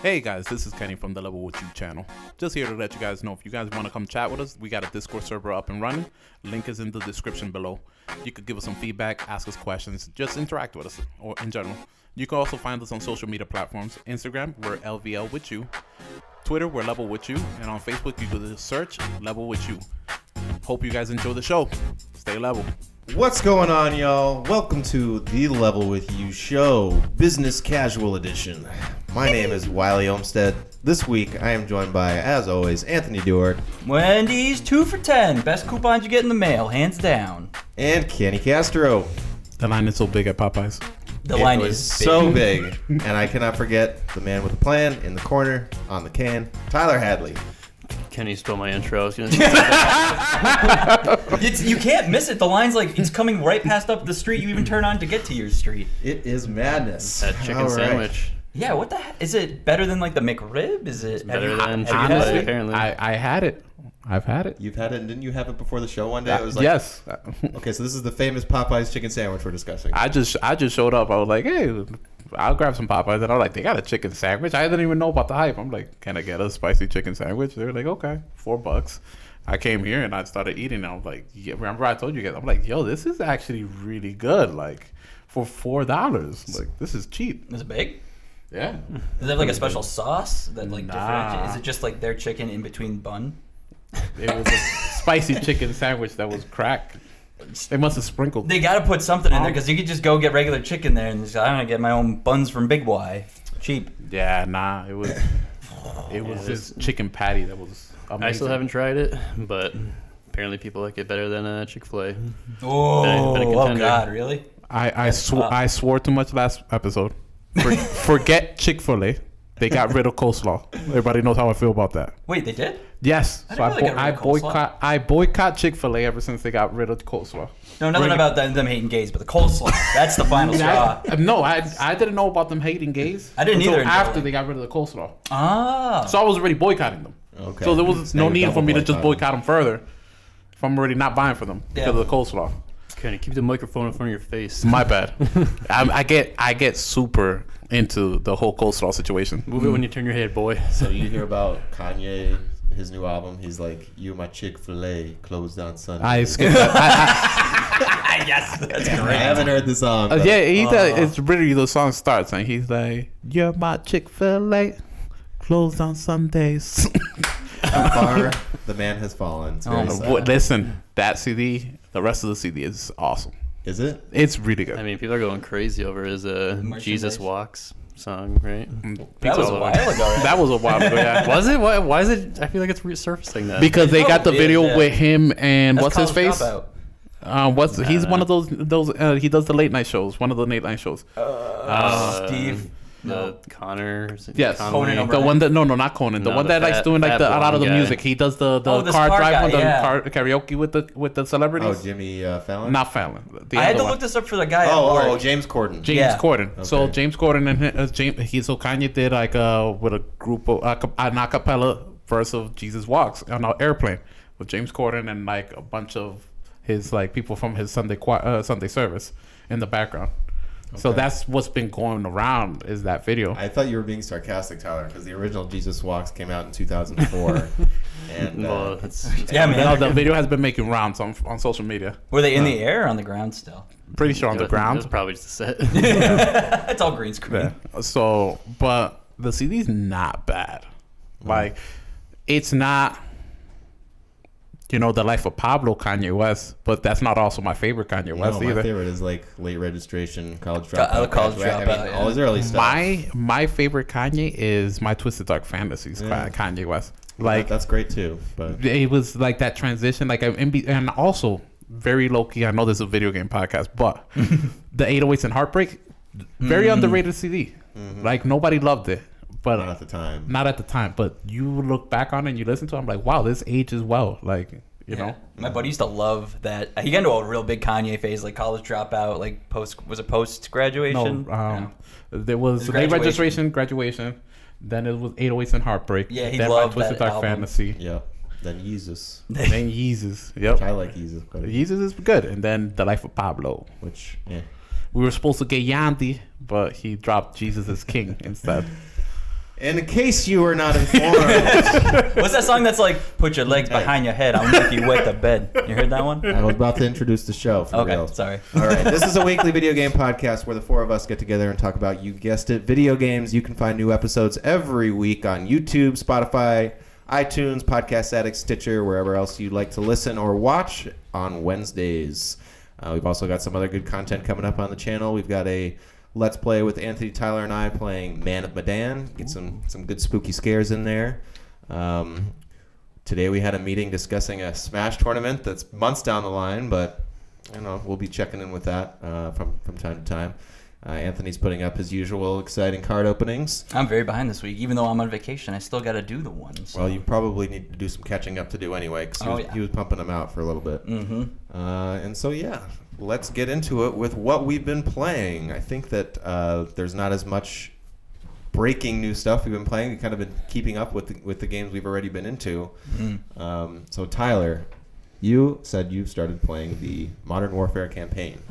Hey guys, this is Kenny from the Level With You channel. Just here to let you guys know if you guys want to come chat with us, we got a Discord server up and running. Link is in the description below. You could give us some feedback, ask us questions, just interact with us, or in general. You can also find us on social media platforms. Instagram, we're LVL with you. Twitter, we're Level With You. And on Facebook, you could search Level With You. Hope you guys enjoy the show. Stay level. What's going on, y'all? Welcome to the Level With You show, Business Casual Edition. My name is Wiley Olmstead. This week, I am joined by, as always, Anthony Duart Wendy's two for ten. Best coupons you get in the mail, hands down. and Kenny Castro. The line is so big at Popeyes. The It line was is so big, and I cannot forget the man with a plan in the corner on the can, Tyler Hadley. Kenny stole my intro. I was gonna say It's, you can't miss it. The line's like it's coming right past up the street you even turn on to get to your street. It is madness. that chicken All right. sandwich. Yeah, what the heck? Is it better than like the McRib? Is it Better have than you- chicken have you had it? apparently. I, I had it. I've had it. You've had it, and didn't you have it before the show one day? Uh, it was like, yes. Okay, so this is the famous Popeyes chicken sandwich we're discussing. I just I just showed up. I was like, hey, I'll grab some Popeyes. And I'm like, they got a chicken sandwich. I didn't even know about the hype. I'm like, can I get a spicy chicken sandwich? They're like, okay, four bucks. I came here and I started eating. And I was like, yeah, remember I told you guys? I'm like, yo, this is actually really good. Like for four dollars, like this is cheap. Is it big? Yeah. Does it have like a special sauce that like Nah. differentiates? Is it just like their chicken in between bun? It was a spicy chicken sandwich that was cracked. They must have sprinkled. They got to put something in there because you could just go get regular chicken there and just, I'm gonna get my own buns from Big Y, cheap. Yeah, nah. It was it was this chicken patty that was amazing. I still haven't tried it, but apparently people like it better than uh, Chick Fil A. Oh, been a oh. God, really? I I, sw- Uh, I swore too much last episode. For- forget Chick Fil A. They got rid of coleslaw. Everybody knows how I feel about that. Wait, they did? Yes, I so I, didn't bo- really get rid I of coleslaw. boycott I boycott Chick Fil A ever since they got rid of coleslaw. No, nothing Bring about them, them hating gays, but the coleslaw. That's the final straw. I, no, I I didn't know about them hating gays. I didn't until either until, after they got rid of the coleslaw. Ah. So I was already boycotting them. Okay. So there was no need for double me to just boycott them further. If I'm already not buying for them Yeah. because of the coleslaw. Kenny, keep the microphone in front of your face. My bad. I, I get I get super into the whole coleslaw situation. Move it when you turn your head, boy. So you hear about Kanye, his new album? He's like, "You my Chick Fil A closed on Sunday." I skipped that. I, yes, that's I great. haven't heard the song. I, uh, but- yeah, he does. It's really the song starts and he's like, "You're my Chick Fil A, closed on Sundays." How far the man has fallen. Oh, Listen, that CD, the rest of the CD is awesome. Is it? It's really good. I mean, people are going crazy over his uh, Jesus Walks song, right? That was a while ago. Right? that was a while ago. Yeah. Was it? Why, why is it? I feel like it's resurfacing that. Because they got the probably video yeah. with him and That's what's his face? Dropout. Um, what's he's Nah. one of those those uh, he does the late night shows. One of the late night shows. Uh, Steve. The Connor. is it Yes, Conway? Conan the one that no no not Conan. The No, one the that likes fat- doing like fat the, a lot of the blonde guy. music. He does the the Oh, this car car drive guy, with the yeah. car karaoke with the with the celebrities. Oh, celebrities. Jimmy uh, Fallon. Not Fallon. The I had other to one. look this up for the guy at Oh, work. oh, James Corden. James Yeah. Corden. So Okay. James Corden and hi- uh, James he so Kanye did like uh with a group of uh, an acapella verse of Jesus Walks on an airplane with James Corden and like a bunch of his like people from his Sunday choir, uh, Sunday service in the background. So that's what's been going around is that video. I thought you were being sarcastic, Tyler, because the original Jesus Walks came out in 2004. and uh, Well, it's, yeah, man. no, the video has been making rounds on on social media. Were they in the air or on the ground still? Pretty sure on the It was ground. probably just a set. it's all green screen. Yeah. So, but the CD's not bad. Like, it's not, you know, the life of Pablo Kanye West, but that's not also my favorite Kanye no, West my either. favorite is like late registration, college Co- dropout. uh, college graduate. I dropout, mean, yeah. all his early stuff. My my favorite Kanye is my Twisted Dark Fantasies. Yeah. Kanye West, That- like that's great too. But it was like that transition, like and also very low key. I know this is a video game podcast, but the 808s and Heartbreak, very underrated CD. Like nobody loved it, but not at the time. not at the time, but you look back on it and you listen to it, I'm like, wow, this age ages well. Like, you Yeah. know? My buddy used to love that. He got into a real big Kanye phase, like college dropout, like post was a post No, graduation? um, there was His late graduation. registration, graduation. Then it was 808s and Heartbreak. Yeah, he then loved My Twisted that Dark album. Fantasy. Yeah. Then Jesus. then Yeezus. Yep. I like Jesus, but Yeezus is good. And then The Life of Pablo. which yeah. We were supposed to get Yandhi, but he dropped Jesus Is King instead. And in case you were not informed, What's that song that's like, put your legs behind your head, I'll make you wet the bed? You heard that one? I was about to introduce the show. For Okay, real. sorry. All right, this is a weekly video game podcast where the four of us get together and talk about, you guessed it, video games. You can find new episodes every week on YouTube, Spotify, iTunes, Podcast Addict, Stitcher, wherever else you'd like to listen or watch on Wednesdays. Uh, we've also got some other good content coming up on the channel. We've got a Let's Play with Anthony Tyler and I playing Man of Medan. Get some some good spooky scares in there. Um, today we had a meeting discussing a Smash tournament that's months down the line, but I don't know. We'll be checking in with that uh, from from time to time. Uh, Anthony's putting up his usual exciting card openings. I'm very behind this week. Even though I'm on vacation, I still got to do the ones. Well, you probably need to do some catching up to do anyway, because he, Oh, was- yeah. he was pumping them out for a little bit. Mm-hmm. Uh, and so, yeah, let's get into it with what we've been playing. I think that uh, there's not as much breaking new stuff we've been playing. We've kind of been keeping up with the, with the games we've already been into. Mm. Um, so, Tyler, you said you've started playing the Modern Warfare campaign.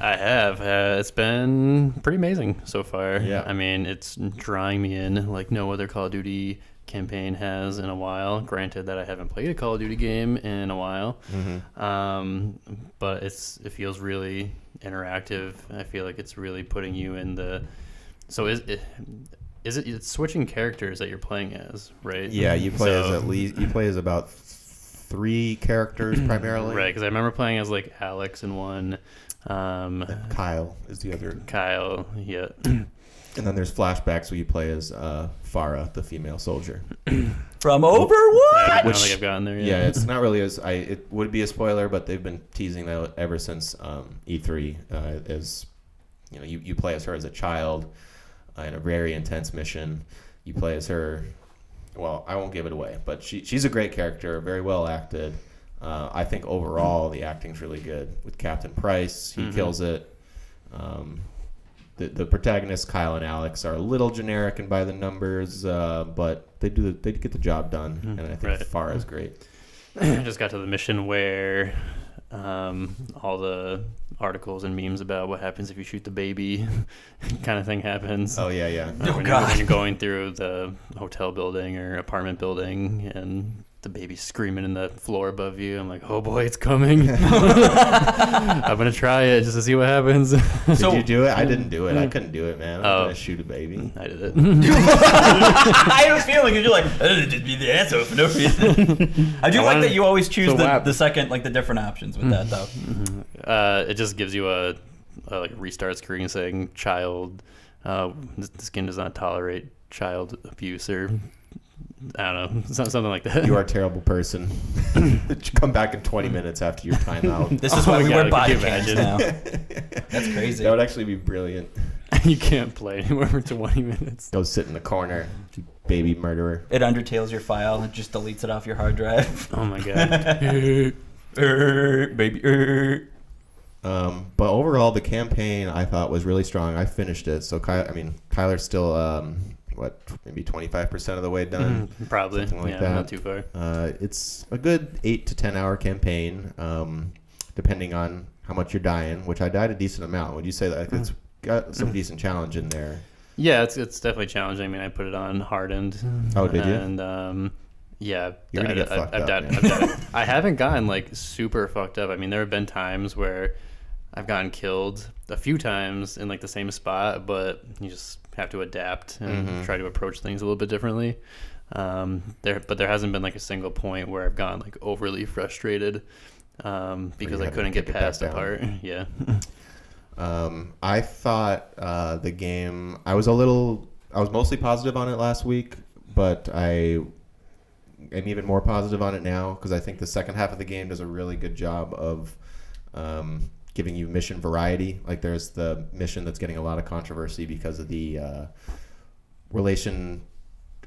I have. Uh, it's been pretty amazing so far. Yeah. I mean, it's drawing me in like no other Call of Duty campaign has in a while. Granted that I haven't played a Call of Duty game in a while, um, but it's it feels really interactive. I feel like it's really putting you in the. So is it? Is it? It's switching characters that you're playing as, right? Yeah, you play as at least you play as about three characters primarily. Right, because I remember playing as like Alex in one, um, Kyle is the other, Kyle, yeah, and then there's flashbacks where you play as uh, Farah, the female soldier. From I Overwatch. don't Which- think I've gotten there yet. Yeah, it's not really as I. It would be a spoiler, but they've been teasing that ever since um, E3. Uh, as you know, you, you play as her as a child uh, in a very intense mission. You play as her. Well, I won't give it away, but she she's a great character, very well acted. Uh, I think overall the acting's really good with Captain Price. He Mhm. kills it. Um, the, the protagonists Kyle and Alex are a little generic and by the numbers, uh, but they do the, they get the job done, Mhm. and I think Right. is great. I just got to the mission where um, all the articles and memes about what happens if you shoot the baby kind of thing happens. Oh yeah, yeah. Uh, Oh, when, you're, God. when you're going through the hotel building or apartment building and the baby screaming in the floor above you, I'm like, oh boy, it's coming. I'm gonna try it just to see what happens. Did So- you do it? I didn't do it. I couldn't do it, man. I'm Oh. gonna shoot a baby. I did it. I have a feeling because you're like, "Uh, just be the asshole for no reason. I do I like wanted- that you always choose so the, the second, like the different options with that though. uh, it just gives you a, a like restart screen saying child uh, the the skin does not tolerate child abuse or I don't know something like that. You are a terrible person. Come back in 20 minutes after your timeout. This is Oh why we God, wear could body cams now. That's crazy. That would actually be brilliant. you can't play anymore for 20 minutes. Go sit in the corner, baby murderer. It undertales your file and just deletes it off your hard drive. Oh my god. Er, baby. er. Um, but overall, the campaign I thought was really strong. I finished it, so Ky- I mean, Kyler's still um, what maybe 25% of the way done. Probably. Something like yeah, that. not too far. Uh, it's a good eight to ten hour campaign, um, depending on how much you're dying. Which I died a decent amount. Would you say that it's got some decent challenge in there? Yeah, it's it's definitely challenging. I mean, I put it on hardened. Oh, did you? And um, yeah, You're gonna I, get I, fucked I've up, man. I've done- I haven't gotten like super fucked up. I mean, there have been times where I've gotten killed a few times in like the same spot, but you just have to adapt and Mhm. try to approach things a little bit differently. Um, there, but there hasn't been like a single point where I've gotten like overly frustrated um, because I couldn't get past a part. Yeah. Um, I thought uh, the game. I was a little. I was mostly positive on it last week, but I am even more positive on it now because I think the second half of the game does a really good job of um, giving you mission variety. Like there's the mission that's getting a lot of controversy because of the uh, relation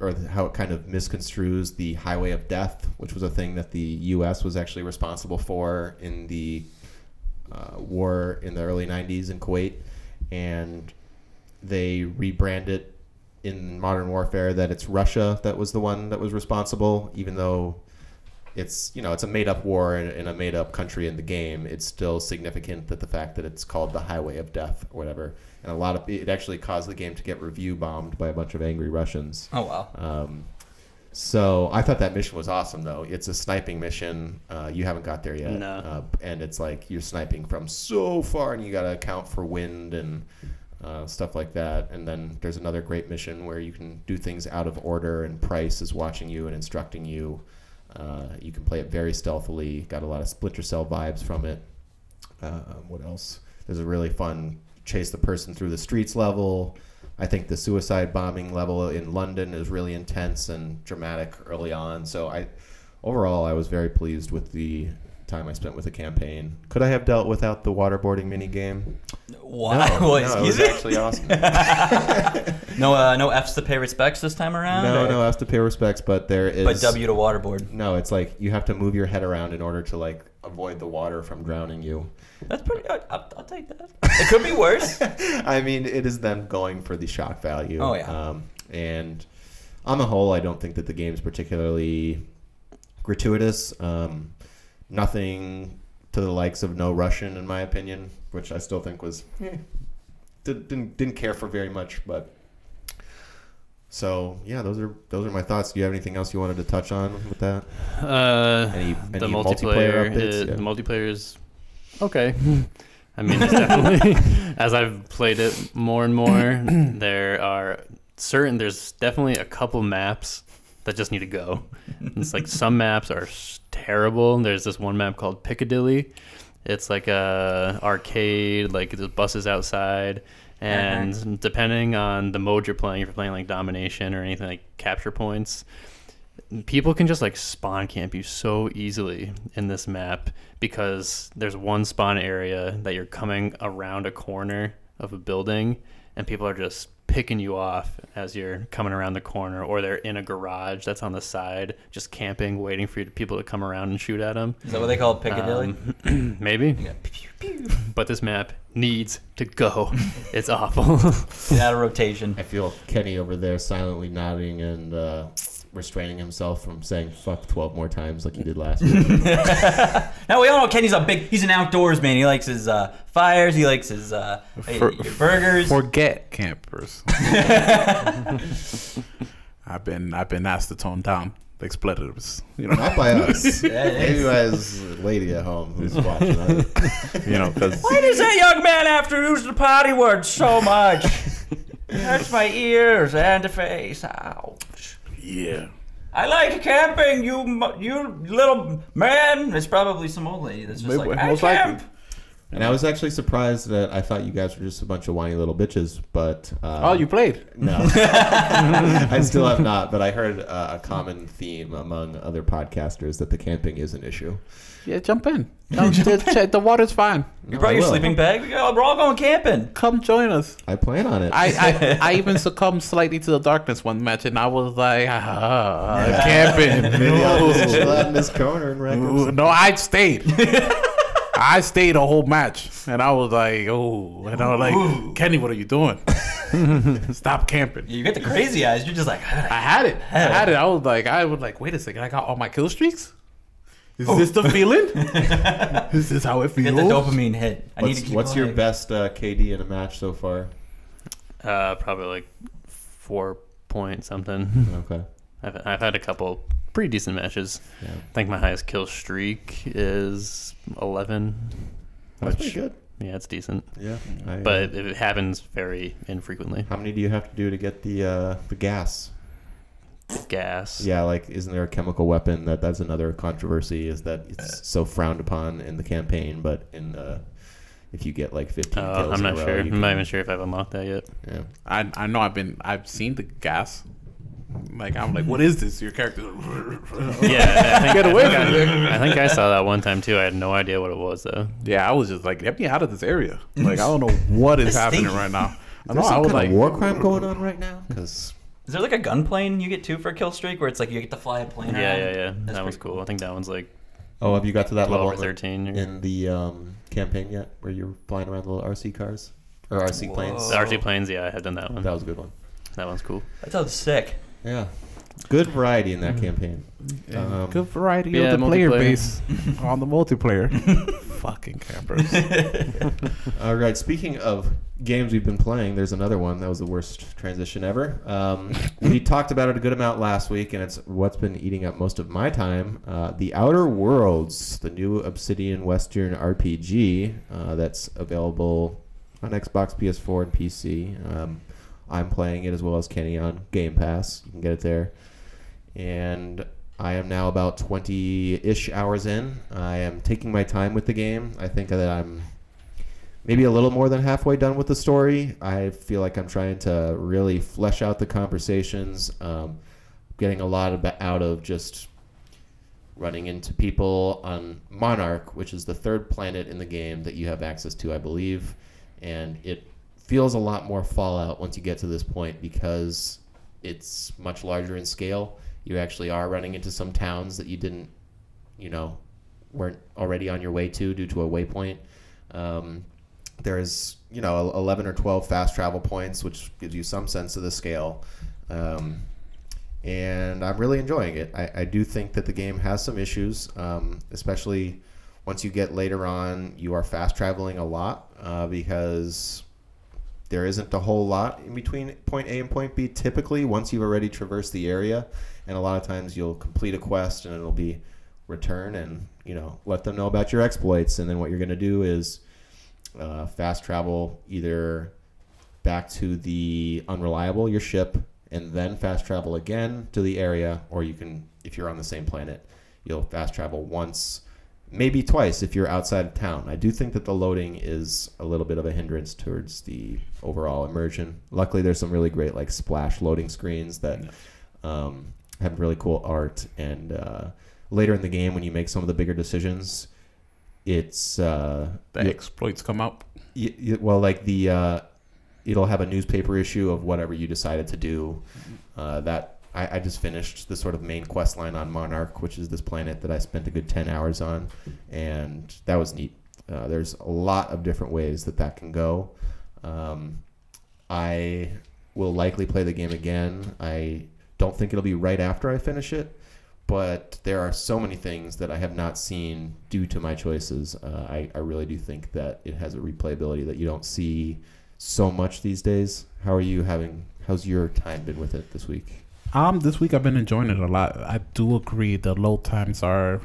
or the- how it kind of misconstrues the highway of death, which was a thing that the U.S. was actually responsible for in the uh, war in the early 90s in Kuwait, and they rebrand it in modern warfare that it's Russia that was the one that was responsible, even though it's you know it's a made up war in, in a made up country in the game, it's still significant that the fact that it's called the Highway of Death or whatever, and a lot of it actually caused the game to get review bombed by a bunch of angry Russians. Oh wow. Um, so I thought that mission was awesome, though. It's a sniping mission. Uh, you haven't got there yet, No. uh, and it's like you're sniping from so far, and you got to account for wind and uh, stuff like that. And then there's another great mission where you can do things out of order, and Price is watching you and instructing you. Uh, you can play it very stealthily. Got a lot of Splinter Cell vibes from it. Uh, what else? There's a really fun chase the person through the streets level. I think the suicide bombing level in London is really intense and dramatic early on. So I, overall, I was very pleased with the time I spent with the campaign. Could I have dealt without the waterboarding mini game? Why? No, well, no, it was me. actually awesome. no, uh, no F's to pay respects this time around. no, or- no, have to pay respects, but there is. But W to waterboard. No, it's like you have to move your head around in order to like avoid the water from drowning you. That's pretty. I- I'll, I'll take that. It could be worse. I mean, it is them going for the shock value. Oh, yeah. Um, and on the whole, I don't think that the game's particularly gratuitous. Um, nothing to the likes of No Russian, in my opinion, which I still think was eh, did, didn't didn't care for very much. But so yeah, those are those are my thoughts. Do you have anything else you wanted to touch on with that? Uh, Any- the any multiplayer, multiplayer updates? is- Yeah. the multiplayer is okay. I mean, it's definitely as I've played it more and more, there are certain. There's definitely a couple maps that just need to go. It's like some maps are terrible. There's this one map called Piccadilly. It's like a arcade, like the buses outside, and uh-huh. depending on the mode you're playing, if you're playing like domination or anything like capture points, people can just like spawn camp you so easily in this map because there's one spawn area that you're coming around a corner of a building and people are just picking you off as you're coming around the corner or they're in a garage that's on the side just camping waiting for you to, people to come around and shoot at them Is that what they call Piccadilly? Um, maybe Yeah, pew, pew, pew. but this map needs to go it's awful Get out of rotation. I feel Kenny over there silently nodding and uh, restraining himself from saying "fuck" twelve more times like he did last week. Now we all know Kenny's a big. He's an outdoors man. He likes his uh, fires. He likes his uh, For- burgers. Forget campers. I've been I've been asked to tone down the expletives. You know, Not by us. Maybe by his lady at home who's watching. us. you know, because Why does that young man have to use the potty word so much? It hurts my ears and the face. Ouch. Yeah. I like camping, you you little man. It's probably some old lady that's just Maybe- like, I most likely. camp. And I was actually surprised that I thought you guys were just a bunch of whiny little bitches, but uh, Oh, you played? no, I still have not. But I heard uh, a common theme among other podcasters that the camping is an issue. Yeah, jump in. Come, the, check- the water's fine. You brought I your will. sleeping bag. We go- We're all going camping. Come join us. I plan on it. I, I, I even succumbed slightly to the darkness one match, and I was like, ah, camping. Maybe I'll just No. out in this corner and wreck no, I stayed. I stayed a whole match, and I was like, oh, and I was like, Kenny, what are you doing? Stop camping. You get the crazy eyes. You're just like, I had it. I had it. I was like, I was like, wait a second, I got all my kill streaks. Is this the feeling? This is this how it feels? get the dopamine hit. I need What's, to keep what's your best uh, KD in a match so far? uh, probably like four point something Okay. I've, I've had a couple pretty decent matches. Yeah. I think my highest kill streak is 11. That's which- pretty good. Yeah, it's decent. Yeah. I, uh, But it, it happens very infrequently. how many do you have to do to get the uh, the gas? Gas. Yeah, like isn't there a chemical weapon that that's another controversy is that it's so frowned upon in the campaign, but in the if you get like 15 Uh, kills I'm in not a row, sure. you I'm not even sure if I've unlocked that yet. Yeah. I I know I've been I've seen the gas. Like I'm like, what is this? Your character. Yeah, I think, Get away I think from I. I think I saw that one time too. I had no idea what it was though. Yeah, I was just like, get me out of this area. Like I don't know what is happening right now. I Is know there I some was kind like, of war crime going on right now? Because Is there like a gun plane you get too for a kill streak where it's like you get to fly a plane? Yeah, around? yeah, yeah. That's that one's pretty cool. I think that one's like oh, have you got to that level or in the- 13. Or, in the um, campaign yet, where you're flying around the little RC cars or RC planes? The RC planes, yeah, I have done that one. That was a good one. That one's cool. That sounds sick. Yeah. Good variety in that campaign. Um, good variety yeah, of the player multiplayer. base on the multiplayer. Fucking campers. All right. Speaking of games we've been playing, there's another one that was the worst transition ever. Um, we talked about it a good amount last week, and it's what's been eating up most of my time. Uh, the Outer Worlds, the new Obsidian Western RPG uh, that's available on Xbox, PS4, and PC. Um, I'm playing it as well as Kenny on Game Pass. You can get it there. And I am now about 20 ish hours in. I am taking my time with the game. I think that I'm maybe a little more than halfway done with the story. I feel like I'm trying to really flesh out the conversations, um, getting a lot of, out of just running into people on Monarch, which is the third planet in the game that you have access to, I believe. And it feels a lot more Fallout once you get to this point because it's much larger in scale. You actually are running into some towns that you didn't, you know, weren't already on your way to due to a waypoint. Um, there's, you know, 11 or 12 fast travel points, which gives you some sense of the scale. Um, and I'm really enjoying it. I, I do think that the game has some issues, um, especially once you get later on. You are fast traveling a lot uh, because there isn't a whole lot in between point A and point B. Typically, once you've already traversed the area, and a lot of times you'll complete a quest and it'll be return and you know let them know about your exploits, and then what you're going to do is uh, fast travel either back to the unreliable your ship and then fast travel again to the area or you can if you're on the same planet you'll fast travel once maybe twice if you're outside of town. I do think that the loading is a little bit of a hindrance towards the overall immersion. Luckily there's some really great like splash loading screens that um, have really cool art and uh, later in the game when you make some of the bigger decisions it's uh, the exploits come y- well, like the uh, it'll have a newspaper issue of whatever you decided to do. Uh, that I, I just finished the sort of main quest line on Monarch, which is this planet that I spent a good ten hours on, and that was neat. Uh, there's a lot of different ways that that can go. Um, I will likely play the game again. I don't think it'll be right after I finish it, but there are so many things that I have not seen due to my choices. Uh, I, I really do think that it has a replayability that you don't see so much these days. How are you having? How's your time been with it this week? Um, this week I've been enjoying it a lot. I do agree the load times are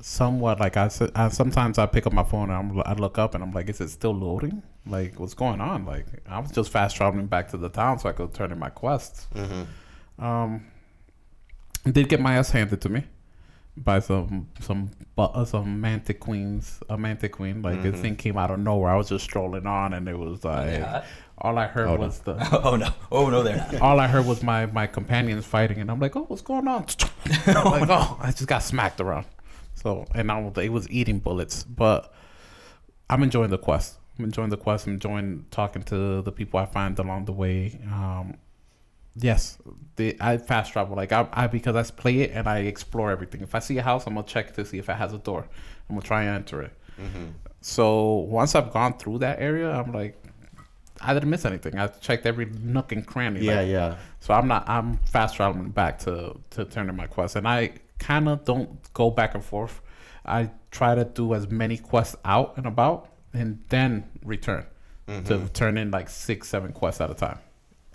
somewhat like I said. I, sometimes I pick up my phone and I'm, I look up and I'm like, is it still loading? Like, what's going on? Like, I was just fast traveling back to the town so I could turn in my quests. Mm-hmm. Um, did get my ass handed to me by some some bu- uh, some Mantiqueens, a Mantiqueen. Like this Mhm. thing came out of nowhere. I was just strolling on and it was like Yeah. all I heard Oh, no. was the oh no! Oh no! There. all I heard was my my companions fighting, and I'm like, oh, what's going on? like, oh, I just got smacked around. So, and I was, it was eating bullets, but I'm enjoying the quest. I'm enjoying the quest. I'm enjoying talking to the people I find along the way. Um, yes, the I fast travel like I, I because I play it and I explore everything. If I see a house, I'm gonna check to see if it has a door. I'm gonna try and enter it. Mm-hmm. So once I've gone through that area, I'm like, I didn't miss anything. I checked every nook and cranny. Yeah, like, yeah. so I'm not. I'm fast traveling back to to turn in my quest, and I kind of don't go back and forth. I try to do as many quests out and about, and then return to turn in like six, seven quests at a time.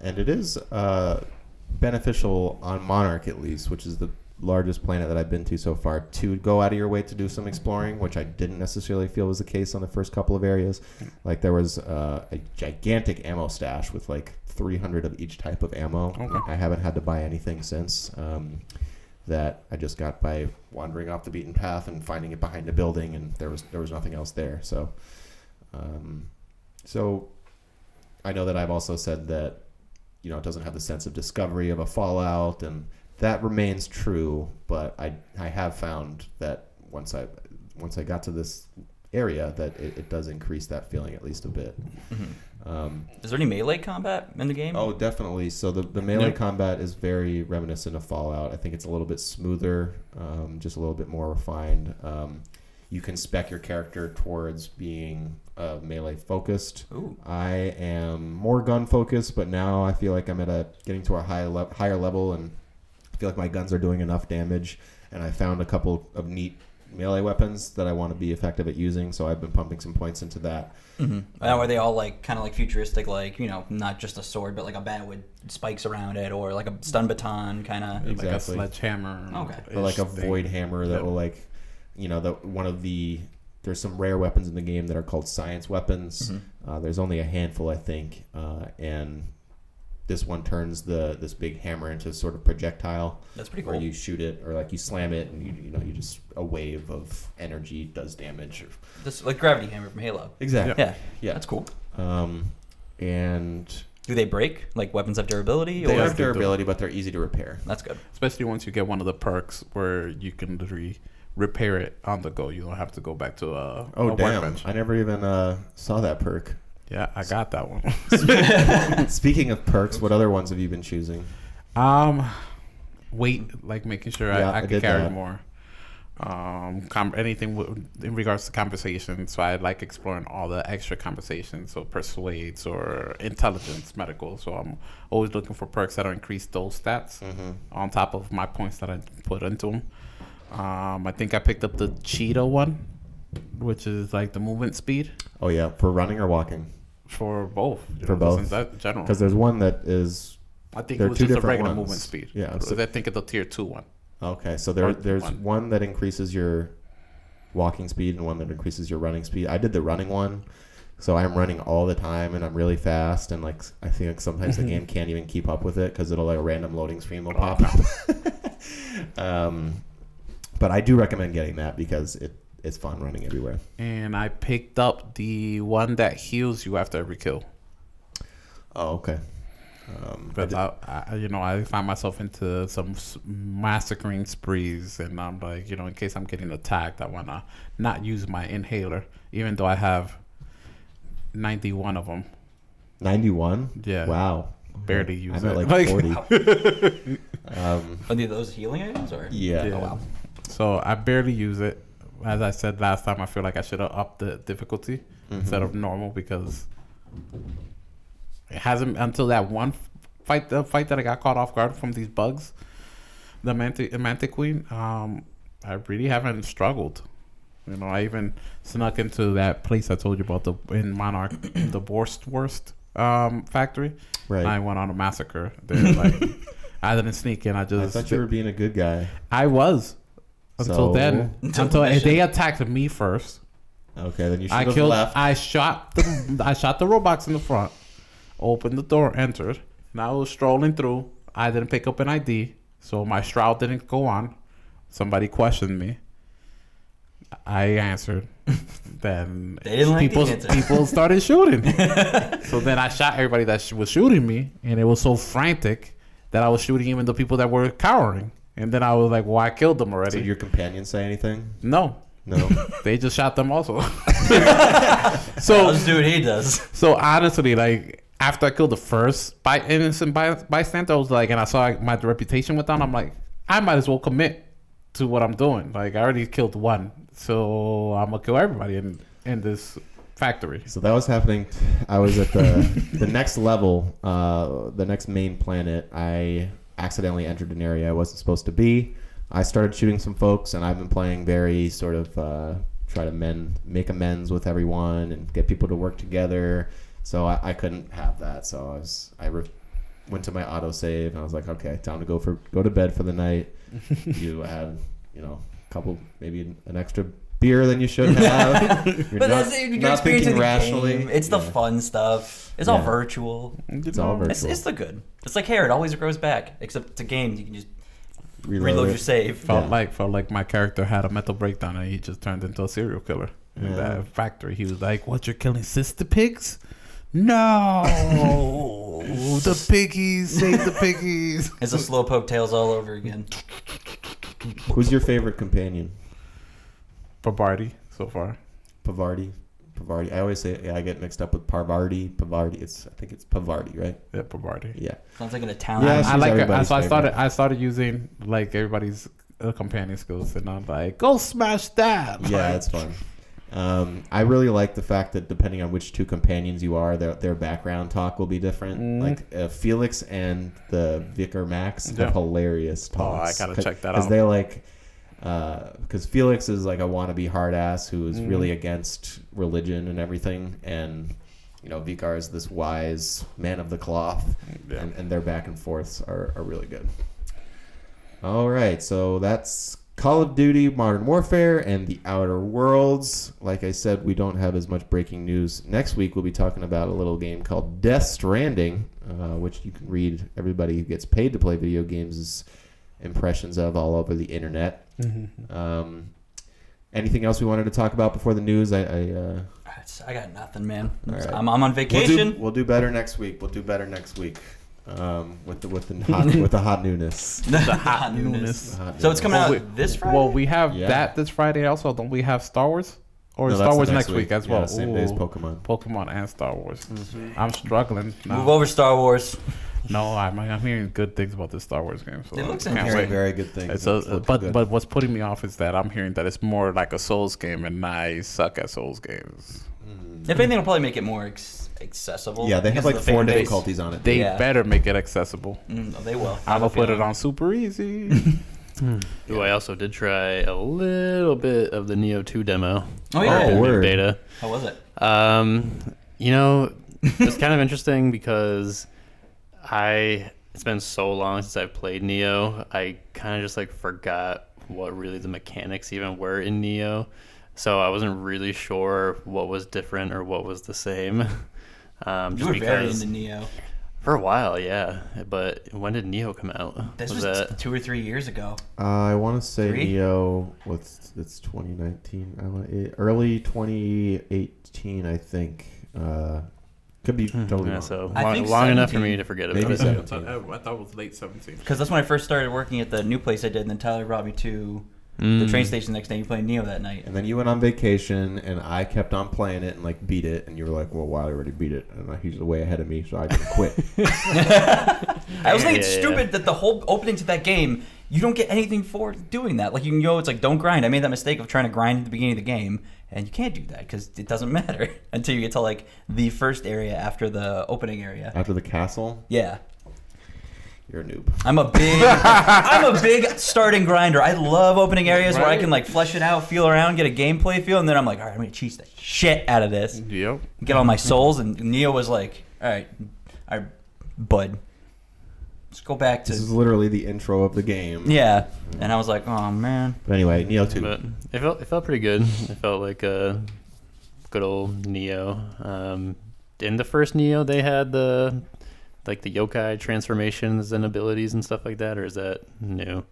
And it is uh, beneficial on Monarch at least, which is the largest planet that I've been to so far, to go out of your way to do some exploring, which I didn't necessarily feel was the case on the first couple of areas. Like there was uh, a gigantic ammo stash with like 300 of each type of ammo. Okay. I haven't had to buy anything since. Um, that I just got by wandering off the beaten path and finding it behind a building, and there was there was nothing else there. So, um, so I know that I've also said that you know it doesn't have the sense of discovery of a Fallout, and that remains true. But I I have found that once I once I got to this area, that it, it does increase that feeling at least a bit. Um, Is there any melee combat in the game? Oh, definitely. So the, the melee combat is very reminiscent of Fallout. I think it's a little bit smoother, um, just a little bit more refined. Um, you can spec your character towards being uh, melee focused. Ooh. I am more gun focused, but now I feel like I'm at a getting to a high le- higher level and I feel like my guns are doing enough damage, and I found a couple of neat melee weapons that I want to be effective at using. So I've been pumping some points into that. Mm-hmm. Now, are they all like kind of like futuristic, like you know, not just a sword, but like a bat with spikes around it, or like a stun baton, kind of? Like a Exactly. sledgehammer. Okay. Or like a thing. void hammer that Yeah. will like, you know, the one of the there's some rare weapons in the game that are called science weapons. Mm-hmm. Uh, there's only a handful, I think, uh, and this one turns the this big hammer into sort of projectile. That's pretty Where cool. you shoot it, or like you slam it, and you you know you just a wave of energy does damage. Or, This like gravity hammer from Halo. exactly. Yeah, Yeah. that's cool. Um, and Do they break? Like weapons have durability? they or have durability, but they're easy to repair. That's good. Especially once you get one of the perks where you can literally repair it on the go. You don't have to go back to a, Oh a damn! workbench. I never even uh, saw that perk. Yeah, I got that one. Speaking of perks, what other ones have you been choosing? Um, weight, like making sure Yeah, I, I I can carry that. more. Um, com- anything w- in regards to conversation. So I like exploring all the extra conversations, so persuades or intelligence, medical. So I'm always looking for perks that increase those stats Mm-hmm. on top of my points that I put into them. Um, I think I picked up the cheetah one, which is like the movement speed Oh yeah, for running or walking? for both. you For just both? in that general. Because there's one that is I think there it are was two just a different regular ones. movement speed. Yeah, so so- I think it's the tier two one. okay. So there, there's one. one that increases your walking speed and one that increases your running speed. I did the running one, so I'm running all the time and I'm really fast and like I think sometimes the game can't even keep up with it because it'll like a random loading screen will Oh, pop up. um, but I do recommend getting that because it it's fun running everywhere. and I picked up the one that heals you after every kill. Oh okay. Um, I But I, I, you know, I find myself into some massacring sprees, and I'm like, you know, in case I'm getting attacked, I wanna not use my inhaler, even though I have 91 of them. 91. Yeah. Wow. Barely use I'm at it. like, Like- 40. um, Are they those healing items or? yeah. Yeah. Oh wow. So I barely use it. As I said last time, I feel like I should have upped the difficulty instead of normal because it hasn't until that one fight the fight that I got caught off guard from these bugs, the mantic Mantiqueen. Um, I really haven't struggled. You know, I even snuck into that place I told you about the in Monarch, the Borst Worst um, factory. Right. I went on a massacre. They're like, I didn't sneak in. I I just thought you were being a good guy. I was until So- then. Until Until, they attacked me first. Okay, then you should I have killed. left. I shot the. I shot the robots in the front. Opened the door, entered, and I was strolling through. I didn't pick up an ID, so my shroud didn't go on. Somebody questioned me. I answered. then They didn't like the people started shooting. so then I shot everybody that was shooting me, and it was so frantic that I was shooting even the people that were cowering. And then I was like, "Well, I killed them already." Did your companions say anything? no, No. they just shot them also. So so let's do what he does. so honestly, like after I killed the first by innocent by, bystander, I was like, and I saw like, my reputation went down. I'm like, I might as well commit to what I'm doing. Like I already killed one, so I'm gonna kill everybody in in this factory. so that was happening. I was at the the next level, uh, the next main planet. I accidentally entered an area I wasn't supposed to be. I started shooting some folks, and I've been playing very sort of uh, try to mend, make amends with everyone, and get people to work together. So I, I couldn't have that. So I was I re- went to my autosave, and I was like, okay, time to go for go to bed for the night. you had you know a couple maybe an extra beer than you should have. You're But not, that's you're not experiencing thinking the rationally. game. It's the Yeah. fun stuff. It's all Yeah. virtual. It's all virtual. It's, it's the good. It's like hair. It always grows back. Except it's a game. You can just Reload reload it. your save. Felt Yeah. like felt like my character had a mental breakdown and he just turned into a serial killer in Yeah. that factory. He was like, "What? You're killing sister pigs? No, the piggies, save the piggies." It's a slow poke tails all over again. Who's your favorite companion? For Barty so far. Pavardi. Pavardi. I always say yeah, I get mixed up with Parvardi. Pavardi. It's I think it's Pavardi, right? Yeah, for Barty. Yeah. Sounds like an Italian. Yeah, I she's like it. So I started. favorite. I started using like everybody's uh, companion skills, and I'm like, "Go smash that!" Yeah, Like, it's fun. Um, I really like the fact that depending on which two companions you are, their, their background talk will be different. Mhm. Like uh, Felix and the Vicar Max Yeah. have hilarious talks. Oh, I gotta check that out. Because they like, because Felix is like a wannabe hard ass who is Mhm. really against religion and everything, and you know Vicar is this wise man of the cloth, Yeah. and, and their back and forths are, are really good. All right, so that's Call of Duty Modern Warfare and The Outer Worlds. Like I said, we don't have as much breaking news. Next week, we'll be talking about a little game called Death Stranding, uh, which you can read everybody who gets paid to play video games' impressions of all over the internet. Mhm. Um, anything else we wanted to talk about before the news? I, I uh, I got nothing, man. All right. I'm, I'm on we'll vacation. do, we'll do better next week. We'll do better next week um, with the with the hot, with the hot newness. the hot newness. The hot So it's coming newness. out Well, we- this Friday. Well, we have Yeah. that this Friday also. Don't we have Star Wars? Or No, Star Wars next week, as Yeah, well? same day as Pokemon. Pokemon and Star Wars. I'm struggling. now. Move over Star Wars. No, I'm, I'm hearing good things about this Star Wars game. So It looks I can't. Very, wait. very good thing. It's a, but but what's putting me off is that I'm hearing that it's more like a Souls game, and I suck at Souls games. If anything, it'll probably make it more ex- accessible. yeah, they have like the four difficulties on it. They Yeah. better make it accessible. Mm, they will. I'm I have a gonna put it on super easy. Ooh, I also did try a little bit of the Nioh 2 demo. Oh, yeah. Oh, word. beta. How was it? Um, you know, it's kind of interesting because I it's been so long since I've played Nioh. I kind of just like forgot what really the mechanics even were in Nioh. So I wasn't really sure what was different or what was the same. Um, You just were very because into Nioh. for a while, yeah. But when did Nioh come out? This was, that two or three years ago. Uh, I want to say Three? Nioh. What's it's 2019? I want it, early 2018, I think. Uh, could be totally Hmm, yeah, wrong. so I long, think long enough for 17. me to forget Maybe about it. 17. I thought it was late 17. Because that's when I first started working at the new place I did, and then Tyler brought me to the Mm. train station the next day. You played Nioh that night. And then you went on vacation, and I kept on playing it and like beat it, and you were like, "Well, wow, I already beat it," and uh, he's way ahead of me, so I didn't quit. I was thinking it's Yeah, yeah, stupid yeah. that the whole opening to that game, you don't get anything for doing that. Like you know, it's like don't grind. I made that mistake of trying to grind at the beginning of the game, and you can't do that because it doesn't matter until you get to like the first area after the opening area. After the castle, Yeah, you're a noob. I'm a big, I'm a big starting grinder. I love opening areas where I can like flesh it out, feel around, get a gameplay feel, and then I'm like, all right, I'm gonna cheese the shit out of this, Yep. get all my souls. And Nioh was like, all right, all right, bud, let's go back to. This is literally the intro of the game. yeah. And I was like, oh man. But anyway, Nioh 2. But it felt it felt pretty good. It felt like a good old Nioh. Um, in the first Nioh, they had the like the yokai transformations and abilities and stuff like that, or is that new?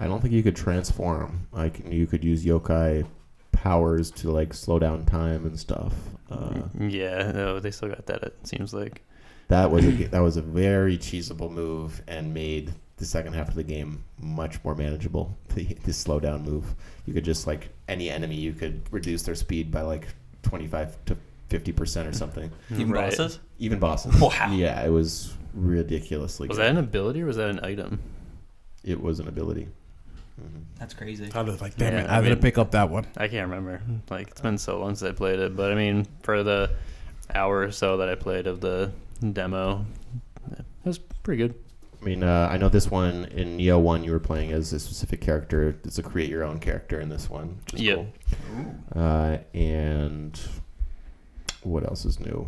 I don't think you could transform. Like you could use yokai powers to like slow down time and stuff. Uh, yeah, no, they still got that. It seems like. That was a, that was a very cheesable move and made the second half of the game much more manageable. The, the slow down move, you could just like any enemy, you could reduce their speed by like twenty five to fifty percent or something. Even Right. bosses? Even bosses. Wow. Yeah, it was ridiculously. Good. Was good. that an ability or was that an item? It was an ability. Mhm. That's crazy. I was like, damn Yeah, it, I I, didn't pick up that one. I can't remember. Like it's been so long since I played it, but I mean, for the hour or so that I played of the demo, it was pretty good. I mean, uh, I know this one in Nioh One you were playing as a specific character. It's a create your own character in this one. Is cool. Uh, and what else is new?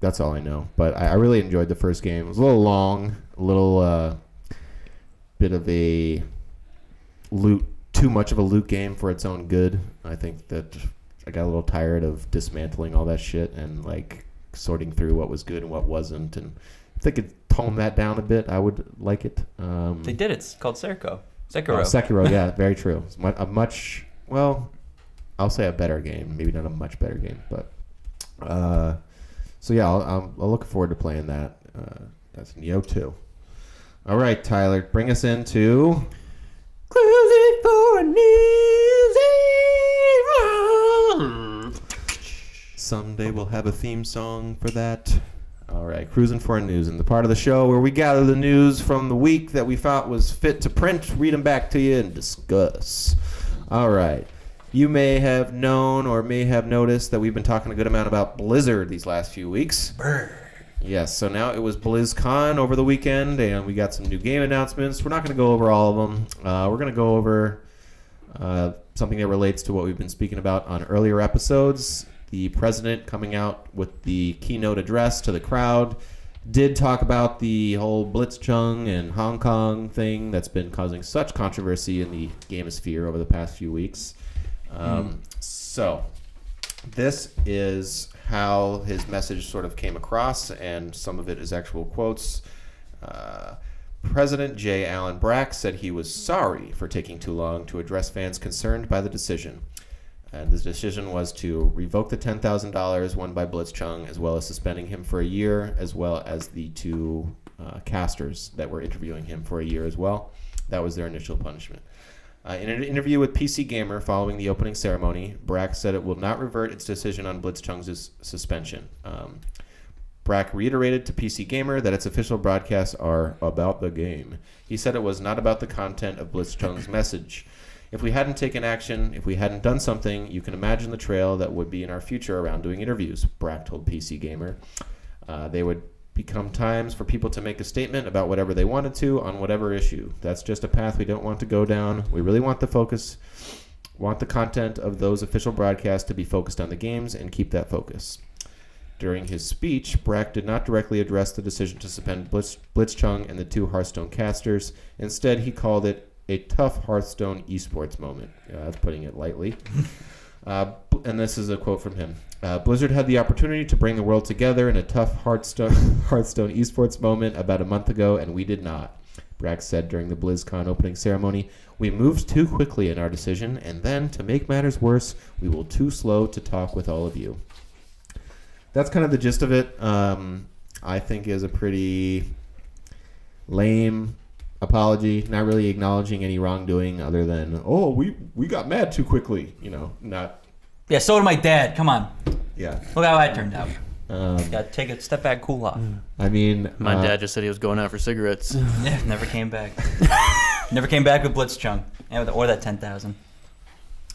That's all I know. But I, I really enjoyed the first game. It was a little long, a little uh, bit of a loot, too much of a loot game for its own good. I think that I got a little tired of dismantling all that shit and like sorting through what was good and what wasn't. And if they could tone that down a bit, I would like it. Um, They did it. It's called Serco. Oh, Sekiro. Sekiro, yeah, very true. It's a much, well, I'll say a better game. Maybe not a much better game, but uh, so yeah, I'll, I'll, I'll look forward to playing that. Uh, that's Nioh Two. All right, Tyler, bring us into cruising for an easy Someday we'll have a theme song for that. All right, cruising for news, and the part of the show where we gather the news from the week that we thought was fit to print, read them back to you, and discuss. All right, You may have known or may have noticed that we've been talking a good amount about Blizzard these last few weeks. Yes, so now it was BlizzCon over the weekend, and we got some new game announcements. We're not going to go over all of them. Uh, we're going to go over uh, something that relates to what we've been speaking about on earlier episodes. The president coming out with the keynote address to the crowd did talk about the whole Blitzchung and Hong Kong thing that's been causing such controversy in the gamosphere over the past few weeks. Um, So, this is how his message sort of came across, and some of it is actual quotes. Uh, President J. Allen Brack said he was sorry for taking too long to address fans concerned by the decision. And the decision was to revoke the $10,000 won by Blitzchung, as well as suspending him for a year, as well as the two uh, casters that were interviewing him for a year as well. That was their initial punishment. Uh, in an interview with PC Gamer following the opening ceremony, Brack said it will not revert its decision on Blitzchung's suspension. Um, Brack reiterated to PC Gamer that its official broadcasts are about the game. He said it was not about the content of Blitzchung's message. If we hadn't taken action, if we hadn't done something, you can imagine the trail that would be in our future around doing interviews, Brack told PC Gamer. Uh, they would become times for people to make a statement about whatever they wanted to on whatever issue. That's just a path we don't want to go down. We really want the focus, want the content of those official broadcasts to be focused on the games and keep that focus. During his speech, Brack did not directly address the decision to suspend Blitz, Blitzchung and the two Hearthstone casters. Instead, he called it a tough Hearthstone esports moment. Yeah, that's putting it lightly. Uh, and this is a quote from him. Uh, Blizzard had the opportunity to bring the world together in a tough Hearthstone, Hearthstone esports moment about a month ago, and we did not. Brack said during the BlizzCon opening ceremony, We moved too quickly in our decision, and then, to make matters worse, we were too slow to talk with all of you. That's kind of the gist of it. Um, I think is a pretty lame apology, not really acknowledging any wrongdoing other than, oh, we, we got mad too quickly. You know, not, Yeah, so did my dad. Come on. yeah. Look how I turned out. Um, Got to take a step back, cool off. I mean, My uh, dad just said he was going out for cigarettes. Yeah, never came back. never came back with Blitzchung. And with, or that 10,000.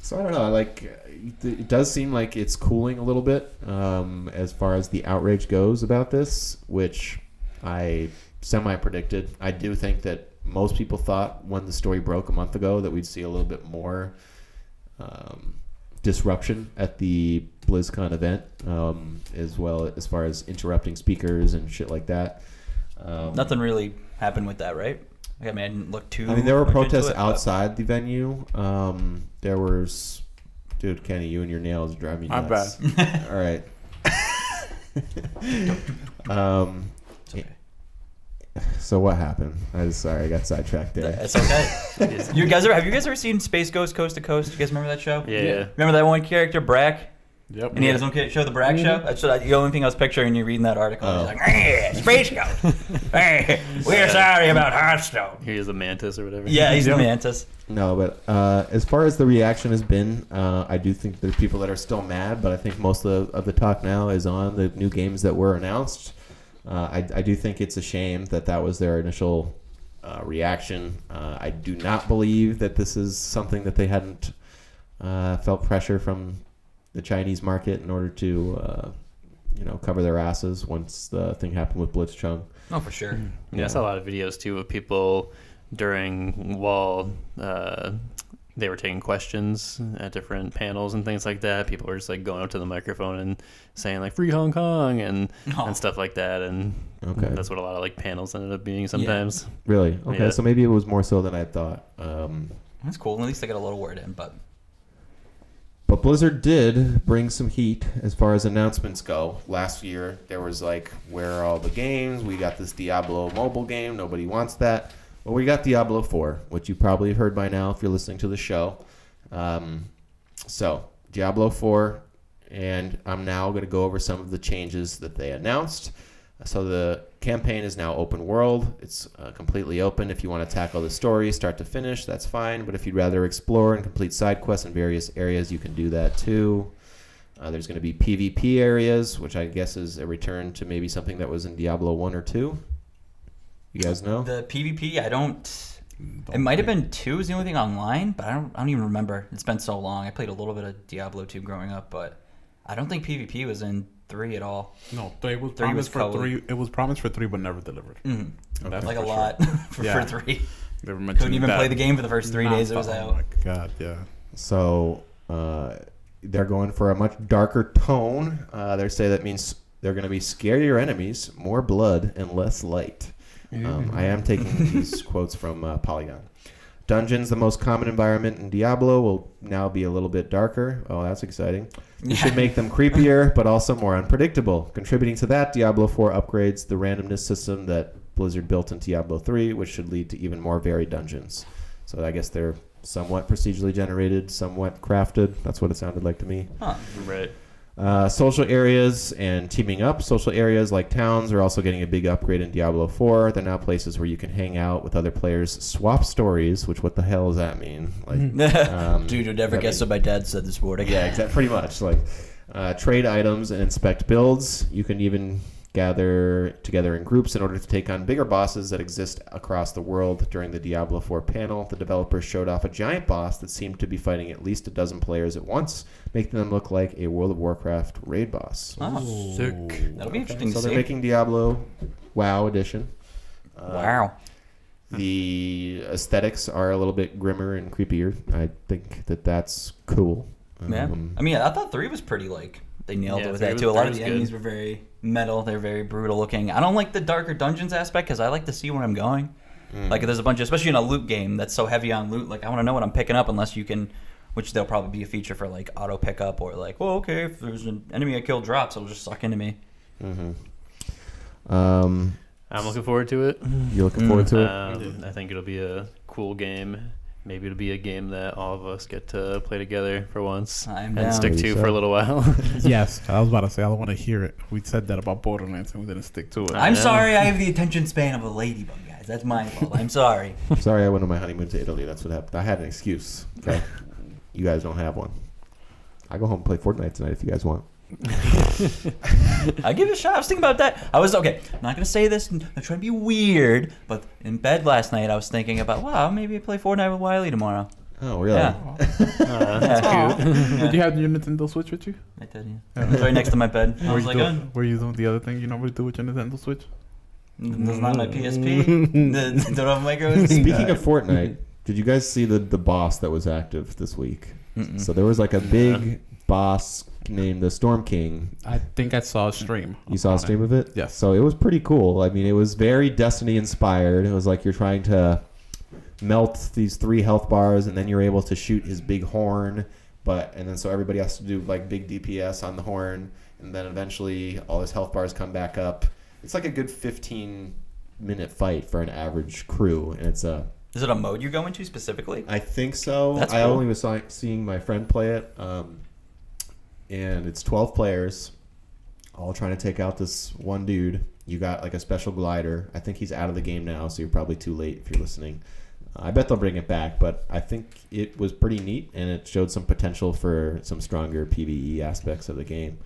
So I don't know. Like, it it does seem like it's cooling a little bit um, as far as the outrage goes about this, which I semi predicted. I do think that most people thought when the story broke a month ago that we'd see a little bit more um, disruption at the BlizzCon event, um, as well as far as interrupting speakers and shit like that. Um, Nothing really happened with that, right? Like, I mean, I didn't look too. I mean, there were protests it, but- outside the venue. Um, there was, dude, Kenny, you and your nails drive me My nuts. All right. um, It's okay. So what happened? I was sorry, I got sidetracked there. It's okay. you guys are, have you guys ever seen Space Ghost Coast to Coast? You guys remember that show? Yeah, yeah. Remember that one character, Brak? Yep. And he had his own show, The Brak Show? That's the only thing I was picturing you reading that article. Oh. He's like, hey, Space Ghost. hey, we're sorry about Hearthstone. He is a mantis or whatever. Yeah, he's Yeah. the mantis. No, but uh, as far as the reaction has been, uh, I do think there's people that are still mad, but I think most of of the talk now is on the new games that were announced. Uh, I, I do think it's a shame that that was their initial uh, reaction. Uh, I do not believe that this is something that they hadn't uh, felt pressure from the Chinese market in order to, uh, you know, cover their asses once the thing happened with Blitzchung. Oh, for sure. Yeah, I saw a lot of videos too of people during while uh, they were taking questions at different panels and things like that. People were just like going up to the microphone and saying like "Free Hong Kong" and Oh. and stuff like that. And Okay. that's what a lot of like panels ended up being sometimes. Really? Okay, Yeah. so maybe it was more so than I thought. Um, That's cool. At least I got a little word in, but But Blizzard did bring some heat as far as announcements go. Last year, there was like, where are all the games? We got this Diablo mobile game. Nobody wants that. Well, we got Diablo 4, which you probably heard by now if you're listening to the show. Um, so, Diablo 4, and I'm now going to go over some of the changes that they announced. So, the campaign is now open world. It's uh, completely open. If you want to tackle the story start to finish, that's fine. But if you'd rather explore and complete side quests in various areas, you can do that too. Uh, there's going to be PvP areas, which I guess is a return to maybe something that was in Diablo 1 or 2. You guys know? the PvP, I don't It might have been two is the only thing online, but I don't. I don't even remember. It's been so long. I played a little bit of Diablo 2 growing up, but I don't think PvP was in three at all. No, three was Three was for code. three. It was promised for three, but never delivered. Mhm. That's like a for lot for, Yeah. for three. They were Couldn't even that play the game for the first three days it was nonstop. out. Oh my god, yeah. So uh, they're going for a much darker tone. Uh, they say that means they're going to be scarier enemies, more blood, and less light. Um, I am taking these quotes from uh, Polygon. Dungeons, the most common environment in Diablo, will now be a little bit darker. Oh, that's exciting. You should make them creepier, but also more unpredictable. Contributing to that, Diablo 4 upgrades the randomness system that Blizzard built in Diablo 3, which should lead to even more varied dungeons. So I guess they're somewhat procedurally generated, somewhat crafted. That's what it sounded like to me. Huh. Right. Uh, social areas and teaming up. Social areas like towns are also getting a big upgrade in Diablo 4. They're now places where you can hang out with other players, swap stories. Which what the hell does that mean? Like, um, Dude, you'd never guess mean- what my dad said this morning. yeah, exactly. Pretty much like uh, trade items and inspect builds. You can even gather together in groups in order to take on bigger bosses that exist across the world. During the Diablo 4 panel, the developers showed off a giant boss that seemed to be fighting at least a dozen players at once, making them look like a World of Warcraft raid boss. Oh, Sick. that'll be interesting So to they're see. making Diablo WoW edition. Uh, wow. The aesthetics are a little bit grimmer and creepier. I think that that's cool. Yeah. Um, I mean, I thought three was pretty like they nailed Yeah, it with that was- too. A lot of the was enemies were very metal. They're very brutal looking. I don't like the darker dungeons aspect because I like to see where I'm going. Mm. Like there's a bunch, of, especially in a loot game that's so heavy on loot. Like I want to know what I'm picking up unless you can, which there'll probably be a feature for like auto pickup or like, well, okay, if there's an enemy I kill drops, it'll just suck into me. Mm-hmm. Um, I'm looking forward to it. you looking forward to it? Um, I think it'll be a cool game. Maybe it'll be a game that all of us get to play together for once I'm and down. stick Maybe to so. for a little while. yes, I was about to say I don't want to hear it. We said that about Borderlands and we didn't stick to it. I'm know. sorry, I have the attention span of a ladybug, guys. That's my fault. I'm sorry. Sorry, I went on my honeymoon to Italy. That's what happened. I had an excuse. Okay, you guys don't have one. I go home and play Fortnite tonight if you guys want. I give it a shot. I was thinking about that. I was okay. I'm Not gonna say this. I'm trying to be weird, but in bed last night, I was thinking about wow, maybe I play Fortnite with Wiley tomorrow. Oh, really? Yeah. Uh, that's Yeah. cute. Did you have your Nintendo Switch with you? I did. Yeah. It was right next to my bed. I Were was you, like, doing, oh, were you doing the other thing you normally do with your Nintendo Switch? that's not my PSP. Don't have micro SD. Speaking of Fortnite, did you guys see the the boss that was active this week? Mm-mm. So there was like a big boss named the Storm King. I think I saw a stream. You saw a stream it. of it? Yes. So it was pretty cool. I mean, it was very Destiny inspired. It was like you're trying to melt these three health bars, and then you're able to shoot his big horn. But and then so everybody has to do like big DPS on the horn, and then eventually all his health bars come back up. It's like a good 15 minute fight for an average crew, and it's a Is it a mode you go into specifically? I think so. That's I cool. only was saw, seeing my friend play it, um, and it's twelve players, all trying to take out this one dude. You got like a special glider. I think he's out of the game now, so you're probably too late if you're listening. I bet they'll bring it back, but I think it was pretty neat, and it showed some potential for some stronger PVE aspects of the game.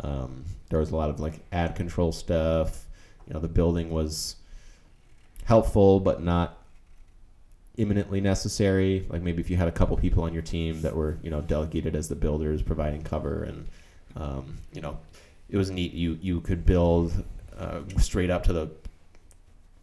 Um, there was a lot of like ad control stuff. You know, the building was helpful, but not imminently necessary. Like maybe if you had a couple people on your team that were you know delegated as the builders, providing cover, and um, you know it was neat. You you could build uh, straight up to the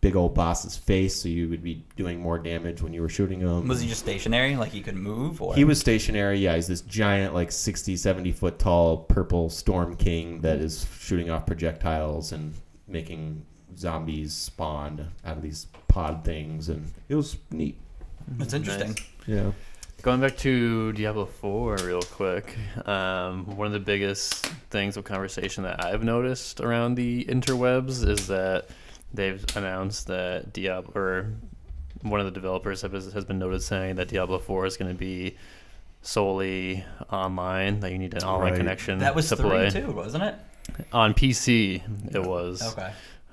big old boss's face, so you would be doing more damage when you were shooting him. Was he just stationary, like he could move? Or He was stationary. Yeah, he's this giant, like 60, 70 foot tall purple storm king that is shooting off projectiles and making zombies spawn out of these pod things, and it was neat. That's interesting. Nice. Yeah. Going back to Diablo 4 real quick, um, one of the biggest things of conversation that I've noticed around the interwebs is that they've announced that Diablo, or one of the developers has, has been noted saying that Diablo 4 is going to be solely online, that you need an online Right. connection That was to three play. too, wasn't it? On PC, it was. Okay.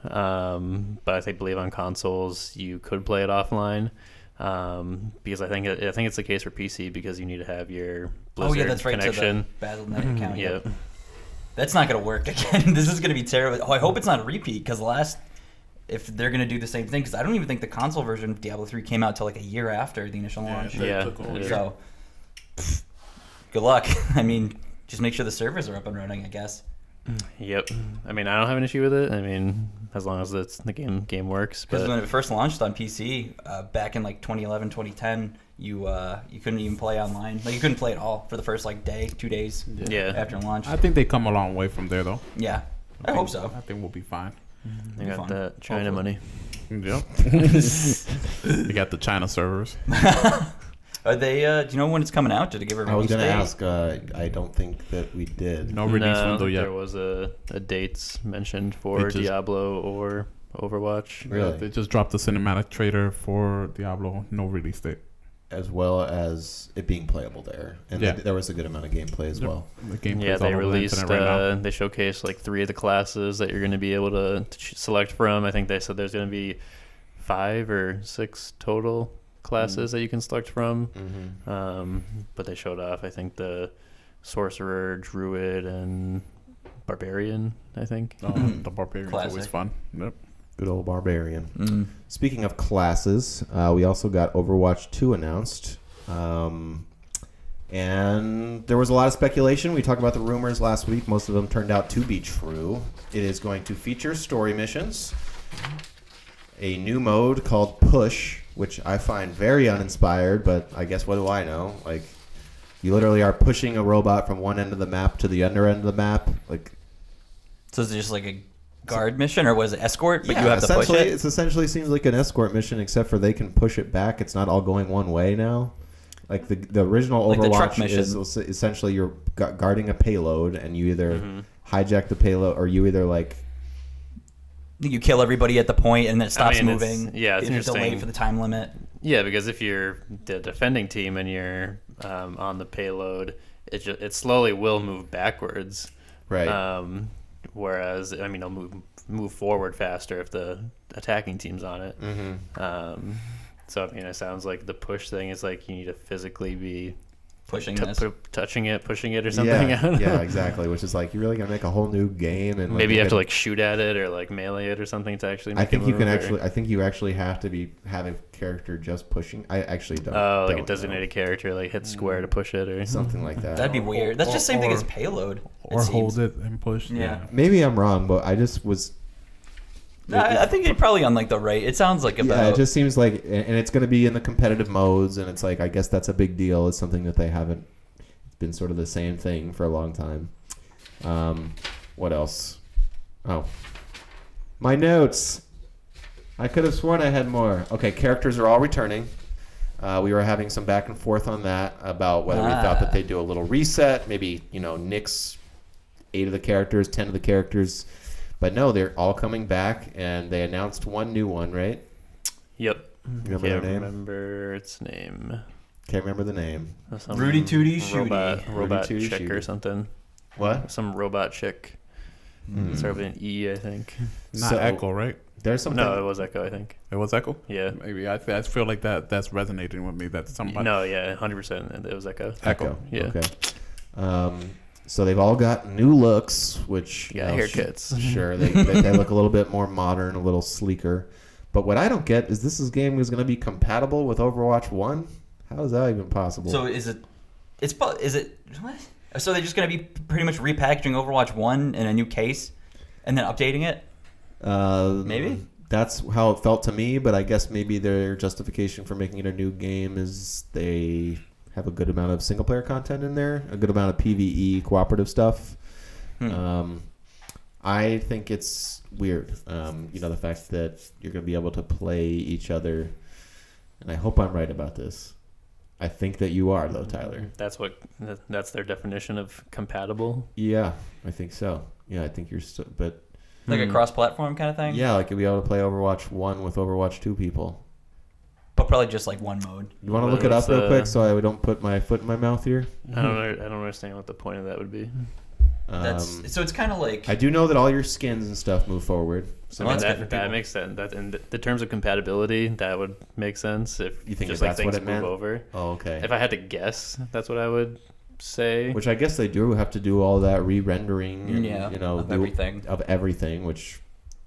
Um, but I think believe on consoles you could play it offline. Um, because I think I think it's the case for PC because you need to have your Blizzard oh yeah, that's right. connection. To the Battle.net account. yeah. That's not gonna work again. this is gonna be terrible. Oh, I hope it's not a repeat because last if they're gonna do the same thing because I don't even think the console version of Diablo three came out till like a year after the initial Yeah, launch. they Yeah, took all it year. is. So, pff, good luck. I mean, just make sure the servers are up and running. I guess. Yep. I mean, I don't have an issue with it. I mean, as long as it's the game game works. Because when it first launched on PC uh, back in like 2011, 2010, you uh, you couldn't even play online. Like you couldn't play at all for the first like day, two days yeah, after launch. I think they come a long way from there, though. yeah, I hope so. I think we'll be fine. they got fun. that China Hopefully. money. Yep. they got the China servers. Are they? Uh, do you know when it's coming out? Did it give a I was release date? I was gonna date? ask. Uh, I don't think that we did. No release no, window yet. there was a, a dates mentioned for just- Diablo or Overwatch. Really? They just dropped the cinematic trailer for Diablo. No release date. as well as it being playable there, and Yeah. th- there was a good amount of gameplay as Yep. well. The game Yeah, they released. internet right uh, they showcased like three of the classes that you're going to be able to, to ch- select from. I think they said there's going to be five or six total classes that you can select from. Mm-hmm. Um, but they showed off, I think, the sorcerer, druid, and barbarian. I think. Oh, the barbarian's always fun. Yep. Good old barbarian. Mm. Speaking of classes, uh, we also got Overwatch 2 announced. Um, and there was a lot of speculation. We talked about the rumors last week. Most of them turned out to be true. It is going to feature story missions, a new mode called Push, which I find very uninspired, but I guess what do I know? Like, you literally are pushing a robot from one end of the map to the other end of the map. Like, So is it just like a guard mission, or was it escort? But yeah, you have to push essentially, it. It essentially seems like an escort mission, except for they can push it back. It's not all going one way now. Like the the original Like the Overwatch mission. is essentially you're guarding a payload, and you either Mm-hmm. hijack the payload or you either like You kill everybody at the point, and then it stops mean, it's- moving. yeah, it's If you're delayed for the time limit. Yeah, because if you're the defending team and you're um, on the payload, it ju- it slowly will move backwards. right. Um, whereas, I mean, it'll move move forward faster if the attacking team's on it. mm-hmm. Um, so I mean, it sounds like the push thing is like you need to physically be Pushing t- this. pu- touching it, pushing it, or something. Yeah, yeah, exactly. Which is like you're really gonna make a whole new game, and like, Maybe you have to gonna- like shoot at it or like melee it or something to actually. Make I think it you can or- actually. I think you actually have to be having a character just pushing. I actually don't. Oh, like a don't designated character, like hit square to mm. push it, or something like that. That'd be weird. That's just the same thing as payload. Or it hold seems. it and push. Yeah. Maybe I'm wrong, but I just was No, I, I think you're probably on like the right. It sounds like about. Yeah, it just seems like, and it's going to be in the competitive modes, and it's like I guess that's a big deal. It's something that they haven't. It's been sort of the same thing for a long time. Um, what else? Oh, my notes. I could have sworn I had more. Okay, characters are all returning. Uh, we were having some back and forth on that about whether we thought that Ah. they'd do a little reset, maybe you know nix eight of the characters, ten of the characters, but no, they're all coming back, and they announced one new one, right? Yep. Remember Can't name? remember its name. Can't remember the name. Some Rudy Tooty robot, Shooty. robot Rudy Tooty chick or something. What? Some robot chick. Hmm. Started with an E, I think. Not So- Echo, right? There's something. No, it was Echo, I think. It was Echo. Yeah. Maybe I, I feel like that that's resonating with me. That somebody. No, yeah, hundred percent. It was Echo. Echo. Yeah. Okay. Um, so they've all got new looks, which Yeah, you know, haircuts. sh- sure, they, they they look a little bit more modern, a little sleeker. But what I don't get is this is game is going to be compatible with Overwatch One. How is that even possible? So is it? It's is it? What? So they're just gonna be pretty much repackaging Overwatch One in a new case, and then updating it. Uh, Maybe? that's how it felt to me. But I guess maybe their justification for making it a new game is they have a good amount of single player content in there, a good amount of PVE cooperative stuff. Hmm. Um, I think it's weird. Um, you know, the fact that you're going to be able to play each other, and I hope I'm right about this. I think that you are, though, Tyler. That's what. That's their definition of compatible. Yeah, I think so. Yeah, I think you're. So, but like Hmm. a cross-platform kind of thing. yeah, like you'll be able to play Overwatch One with Overwatch Two people. But probably just like one mode. You want to look it up was real quick so I don't put my foot in my mouth here? I don't. know- I don't understand what the point of that would be. That's Um, so it's kind of like I do know that all your skins and stuff move forward. So I mean, that's good that, for that people. makes sense. That in the, the terms of compatibility, that would make sense if You think just that like that's what things it move meant? over. oh, okay. If I had to guess, that's what I would say. Which I guess they do have to do all that re-rendering, and, Yeah, you know, of do- everything. of everything, which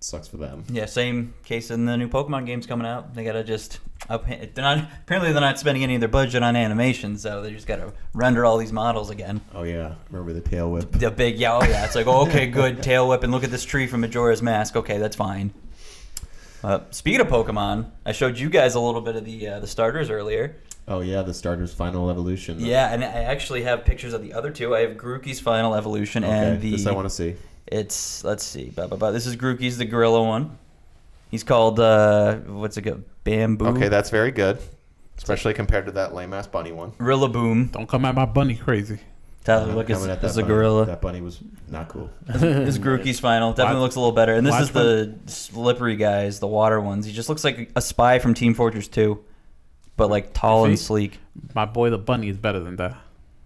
sucks for them. Yeah, same case in the new Pokemon games coming out. They gotta just up. They're not apparently they're not spending any of their budget on animation, so they just gotta render all these models again. Oh yeah, remember the tail whip? The big yeah, oh yeah. It's like oh, okay, good tail whip, and look at this tree from Majora's Mask. Okay, that's fine. Uh, speaking of Pokemon, I showed you guys a little bit of the uh, the starters earlier. Oh yeah, the starter's final evolution. Yeah, and I actually have pictures of the other two. I have Grookey's final evolution Okay, and the. this I want to see. It's let's see, blah, blah, blah. this is Grookey's the gorilla one. He's called uh, what's it called? Bamboo. Okay, that's very good, especially compared to that lame ass bunny one. Gorilla boom. Don't come at my bunny crazy. Tyler, I'm look, it's, coming at this is a bunny. gorilla. That bunny was not cool. This is Grookey's final. Definitely Why- looks a little better. And this why is the slippery guys, the water ones. He just looks like a spy from Team Fortress 2, but like tall and See? sleek. My boy the bunny is better than that.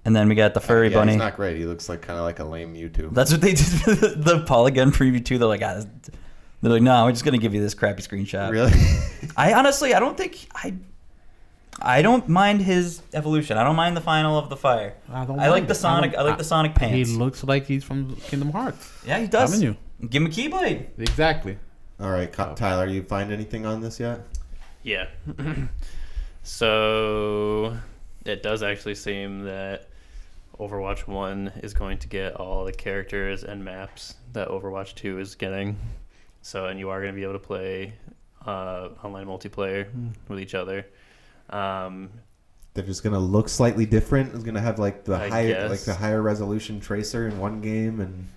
And then we got the furry yeah, bunny. He's not great. He looks like kind of like a lame Mewtwo. That's what they did for the, the Polygon preview too. They're like, ah, they're like, no, we're just gonna give you this crappy screenshot. really? I honestly, I don't think I, I don't mind his evolution. I don't mind the final of the fire. I, don't I like mind the it. Sonic. I, don't- like the Sonic pants. He looks like he's from Kingdom Hearts. yeah, he does. Haven't you? Give him a Keyblade. Exactly. All right, Co- Tyler, you find anything on this yet? Yeah. so it does actually seem that Overwatch 1 is going to get all the characters and maps that Overwatch 2 is getting. So, and you are going to be able to play uh, online multiplayer with each other. Um, They're just gonna look slightly different. It's gonna have like the I higher, guess. like the higher resolution tracer in one game, and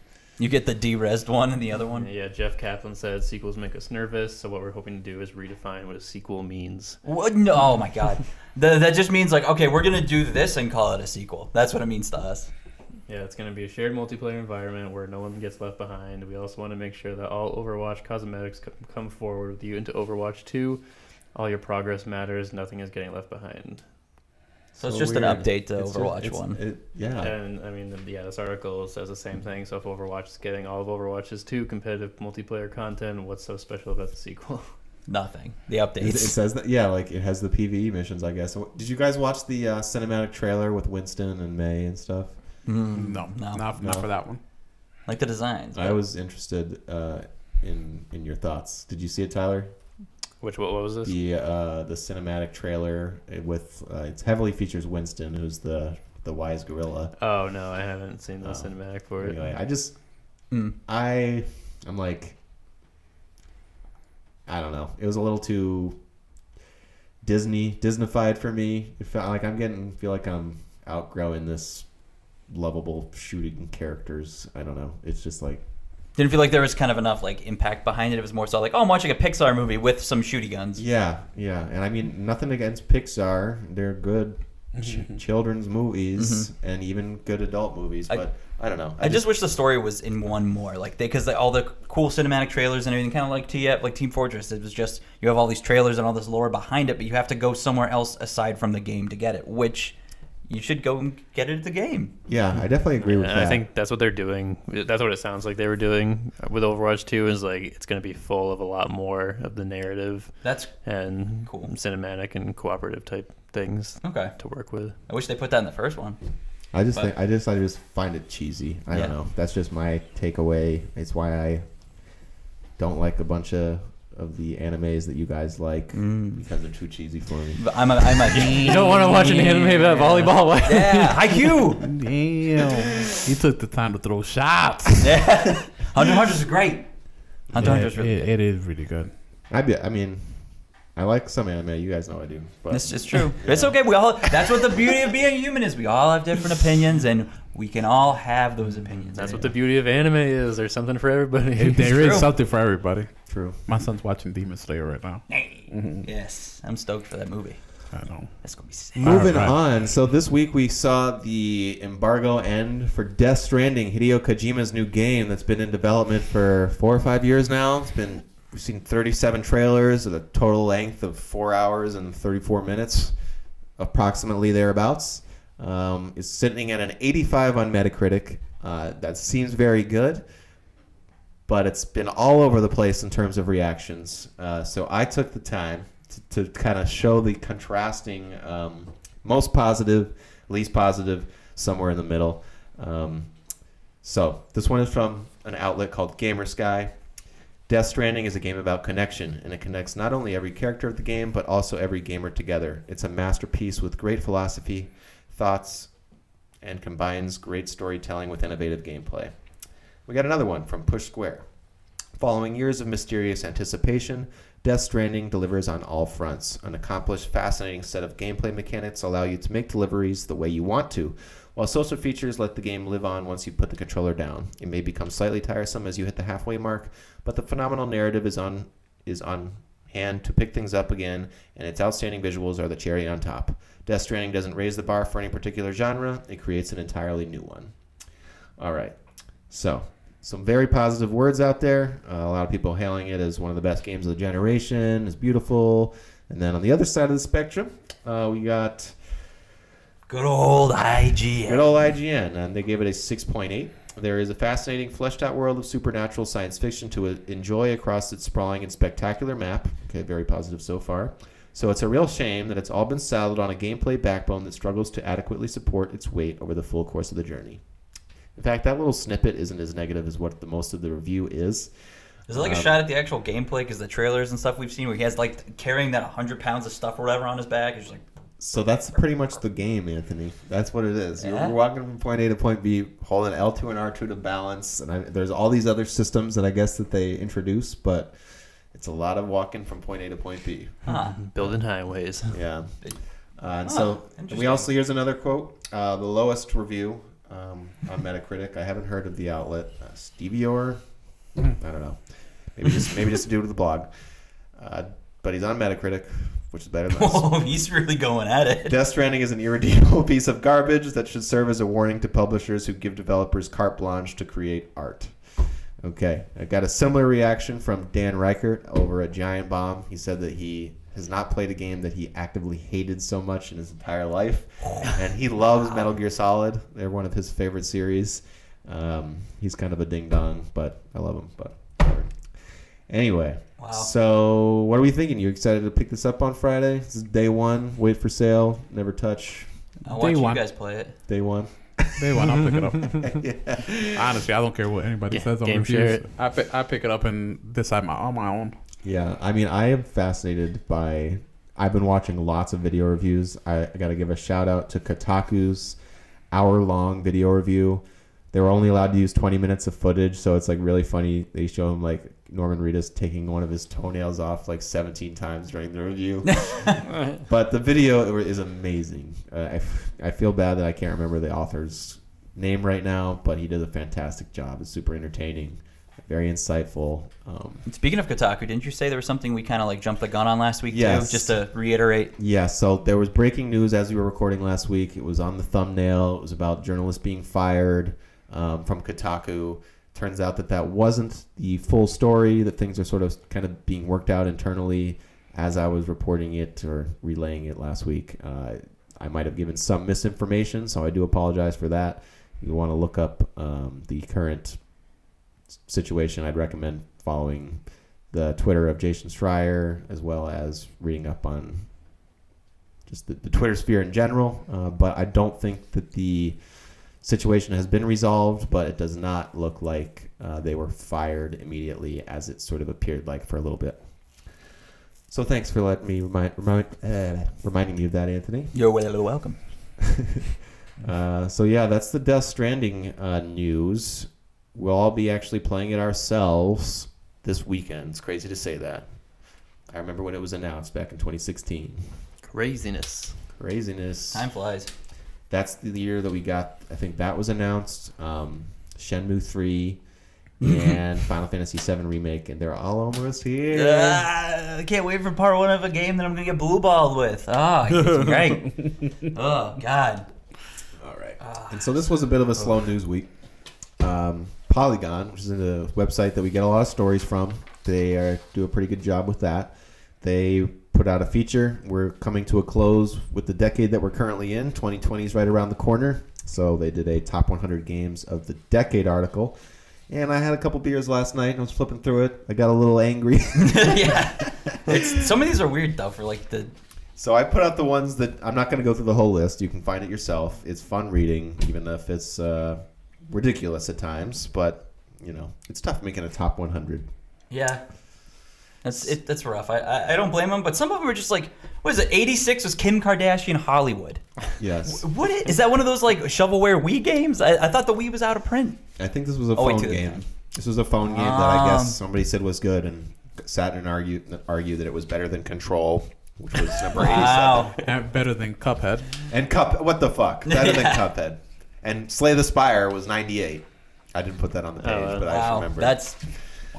You get the de-resed one and the other one. yeah, Jeff Kaplan said sequels make us nervous. So, what we're hoping to do is redefine what a sequel means. What? No, oh my god. Th- that just means like, okay, we're gonna do this and call it a sequel. That's what it means to us. Yeah, it's going to be a shared multiplayer environment where no one gets left behind. We also want to make sure that all Overwatch cosmetics come forward with you into Overwatch 2. All your progress matters. Nothing is getting left behind. So it's just weird. an update to It's Overwatch it's- one. it- yeah, And I mean, yeah, this article says the same thing. So if Overwatch is getting all of Overwatch's 2 competitive multiplayer content, what's so special about the sequel? Nothing. The It, it says that. Yeah, like it has the PVE missions. I guess. Did you guys watch the uh, cinematic trailer with Winston and Mei and stuff? Mm, No, no. not, No. not for that one. Like the designs. I was interested uh, in in your thoughts. Did you see it, Tyler? Which what, what was this? The uh, the cinematic trailer with uh, it's heavily features Winston, who's the the wise gorilla. Oh no, I haven't seen the Oh. cinematic for it. Anyway, I just Mm. I I'm like I don't know. It was a little too Disney Disneyfied for me. It felt like I'm getting feel like I'm outgrowing this lovable shooting characters. I don't know. It's just like Didn't feel like there was kind of enough like impact behind it. It was more so like, oh, I'm watching a Pixar movie with some shooty guns. yeah, yeah. And I mean nothing against Pixar. They're good ch- children's movies and even good adult movies, Mm-hmm. I- but I, don't know. I just wish the story was in one more, like they, because all the cool cinematic trailers and everything, kind of like TF, like Team Fortress. It was just you have all these trailers and all this lore behind it, but you have to go somewhere else aside from the game to get it, which you should go and get it at the game. yeah, I definitely agree with And that. I think that's what they're doing. That's what it sounds like they were doing with Overwatch 2 is like it's going to be full of a lot more of the narrative That's and Cool. cinematic and cooperative type things okay. to work with. I wish they put that in the first one. I just But- think I just I just find it cheesy. I Yeah. don't know. That's just my takeaway. It's why I don't like a bunch of of the animes that you guys like mm. because they're too cheesy for me. But I'm a, I'm a You don't want to watch an anime about volleyball? yeah, IQ. Damn. he took the time to throw shots. Yeah, Hunter x Hunter is great. Hunter Yeah, x Hunter's really it, it is really good. I be, I mean, I like some anime. You guys know I do. But This is true. It's okay. We all. That's what the beauty of being human is. We all have different opinions, and we can all have those opinions. That's what the beauty of anime is. There's something for everybody. It, there is true. something for everybody. true. My son's watching Demon Slayer right now. Mm-hmm. Yes, I'm stoked for that movie. I know. That's gonna be sick. Moving Alright. on. So this week we saw the embargo end for Death Stranding, Hideo Kojima's new game that's been in development for four or five years now. It's been we've seen 37 trailers at a total length of four hours and 34 minutes, approximately thereabouts. Um, it's sitting at an 85 on Metacritic. Uh, that seems very good, but it's been all over the place in terms of reactions. Uh, so I took the time to, to kind of show the contrasting, um, most positive, least positive, somewhere in the middle. Um, so this one is from an outlet called Gamer Sky. Death Stranding is a game about connection, and it connects not only every character of the game, but also every gamer together. It's a masterpiece with great philosophy, thoughts, and combines great storytelling with innovative gameplay. We got another one from Push Square. Following years of mysterious anticipation, Death Stranding delivers on all fronts. An accomplished, fascinating set of gameplay mechanics allow you to make deliveries the way you want to, while social features let the game live on once you put the controller down. It may become slightly tiresome as you hit the halfway mark, but the phenomenal narrative is on is on hand to pick things up again, and its outstanding visuals are the cherry on top. Death Stranding doesn't raise the bar for any particular genre; it creates an entirely new one. All right, so some very positive words out there. Uh, a lot of people hailing it as one of the best games of the generation. It's beautiful. And then on the other side of the spectrum, uh, we got Good old IGN. good old IGN, and they gave it a 6.8. There is a fascinating, fleshed out world of supernatural science fiction to uh, enjoy across its sprawling and spectacular map. Okay, very positive so far. So it's a real shame that it's all been saddled on a gameplay backbone that struggles to adequately support its weight over the full course of the journey. In fact, that little snippet isn't as negative as what the most of the review is. Is it like a Um, shot at the actual gameplay? Because the trailers and stuff we've seen, where he has like carrying that 100 pounds of stuff or whatever on his back, it's just like, So that's pretty much the game, Anthony. That's what it is. You're, Yeah. you're walking from point A to point B, holding L2 and R2 to balance, and I, there's all these other systems that I guess that they introduce, but it's a lot of walking from point A to point B. huh. Building highways. Yeah. Uh, and Huh, so we also here's another quote. Uh, the lowest review um, on Metacritic. I haven't heard of the outlet. Uh, Stevie Orr. I don't know. Maybe just maybe just a dude with a blog. Uh, but he's on Metacritic, which is better than us. Oh, he's really going at it. Death Stranding is an irredeemable piece of garbage that should serve as a warning to publishers who give developers carte blanche to create art. Okay, I got a similar reaction from Dan Ryckert over at Giant Bomb. He said that he has not played a game that he actively hated so much in his entire life, and he loves Metal Gear Solid. They're one of his favorite series. Um, he's kind of a ding dong, but I love him. But whatever. Anyway, Wow. so what are we thinking? You excited to pick this up on Friday? This is day one. Wait for sale. Never touch. I'll watch Day you one. guys play it. Day one. Day one, I'll pick it up. yeah. Honestly, I don't care what anybody Yeah, says on game share it. I pick, I pick it up and decide my on my own. Yeah, I mean, I am fascinated by. I've been watching lots of video reviews. I, I got to give a shout out to Kotaku's hour long video review. They were only allowed to use 20 minutes of footage, so it's like really funny. They show him like Norman Reedus taking one of his toenails off like 17 times during the review. but the video is amazing. Uh, I, f- I feel bad that I can't remember the author's name right now, but he did a fantastic job. It's super entertaining, very insightful. Um, Speaking of Kotaku, didn't you say there was something we kind of like jumped the gun on last week Yes. too? Just to reiterate. Yeah, so there was breaking news as we were recording last week. It was on the thumbnail. It was about journalists being fired um, from Kotaku. Turns out that that wasn't the full story. That things are sort of kind of being worked out internally as I was reporting it or relaying it last week. Uh, I might have given some misinformation, so I do apologize for that. If you want to look up um, the current situation, I'd recommend following the Twitter of Jason Schreier as well as reading up on just the, the Twitter sphere in general. Uh, but I don't think that the situation has been resolved, but it does not look like uh, they were fired immediately as it sort of appeared like for a little bit. So thanks for letting me remind, remind uh, reminding me of that, Anthony. You're well welcome. Uh, so yeah, that's the Death Stranding uh, news. We'll all be actually playing it ourselves this weekend. It's crazy to say that. I remember when it was announced back in 2016. Craziness. Craziness. Time flies. That's the year that we got. I think that was announced. Um, Shenmue 3 and Final Fantasy 7 remake, and they're all almost here. Ah, I can't wait for part one of a game that I'm gonna get blue balled with. It's great. oh God. All right. And so this was a bit of a slow news week. Um, Polygon, which is a website that we get a lot of stories from, they uh, do a pretty good job with that. They put out a feature. We're coming to a close with the decade that we're currently in. 2020 is right around the corner. So they did a top 100 games of the decade article. And I had a couple beers last night and I was flipping through it. I got a little angry. yeah. It's some of these are weird though. For like the So I put out the ones that I'm not going to go through the whole list. You can find it yourself. It's fun reading, even if it's uh, ridiculous at times. But you know, it's tough making a top 100. Yeah. That's it. That's rough. I, I I don't blame them, but some of them are just like, what is it? Eighty six was Kim Kardashian Hollywood. Yes. What is, is that? One of those like shovelware Wii games? I, I thought the Wii was out of print. I think this was a Oh, wait, phone two at the game. time. This was a phone game that I Um, guess somebody said was good and sat and argued argue that it was better than Control, which was number Wow. And better than Cuphead. And Cup, what the fuck? Better than Cuphead. And Slay the Spire was 98. I didn't put that on the page, Oh, but I just Wow. remember. That's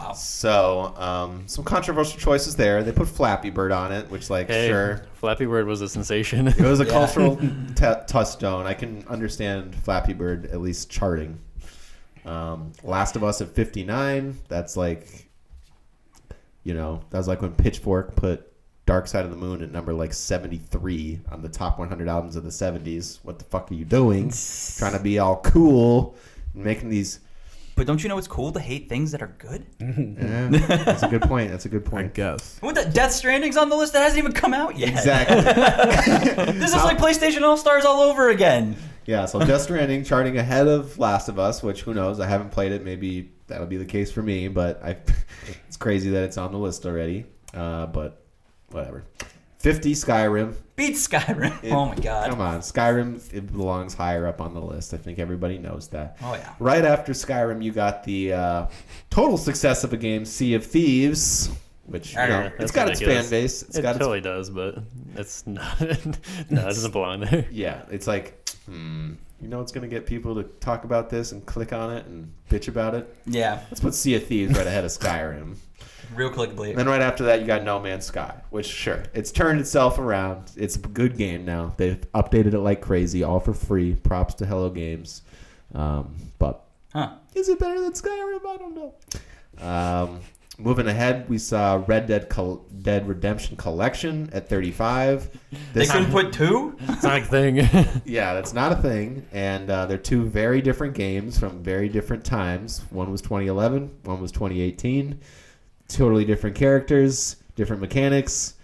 wow. so um, some controversial choices there. They put Flappy Bird on it, which like Hey, sure Flappy Bird was a sensation. It was a Yeah. cultural t- touchstone. I can understand Flappy Bird at least charting. Um, Last of Us at 59. That's like, you know, that was like when Pitchfork put Dark Side of the Moon at number like 73 on the top 100 albums of the 70s. What the fuck are you doing? Trying to be all cool and making these. But don't you know it's cool to hate things that are good? Yeah, that's a good point. That's a good I point. guess. What the Death Stranding's on the list that hasn't even come out yet. Exactly. This is like PlayStation All Stars all over again. Yeah, so Death Stranding charting ahead of Last of Us, which who knows? I haven't played it. Maybe that'll be the case for me, but I, it's crazy that it's on the list already. Uh, but whatever. 50 Skyrim. Beat Skyrim. It- oh my god. Come on, Skyrim it belongs higher up on the list. I think everybody knows that. Oh yeah. Right after Skyrim, you got the uh, total success of a game, Sea of Thieves, which you Yeah, know, it's got its fan base. It's it got its totally does, but it's not. no, it doesn't belong there. Yeah, it's like, hmm, you know, it's gonna get people to talk about this and click on it and bitch about it. Yeah. Let's put Sea of Thieves right ahead of Skyrim. Real clickbait. And then right after that, you got No Man's Sky, which sure, it's turned itself around. It's a good game now. They've updated it like crazy, all for free. Props to Hello Games. Um, but Huh. is it better than Skyrim? I don't know. Um, moving ahead, we saw Red Dead Col- Dead Redemption Collection at 35. They couldn't put two? It's not a thing. Yeah, that's not a thing. And uh, they're two very different games from very different times. One was 2011, one was 2018. Totally different characters, different mechanics.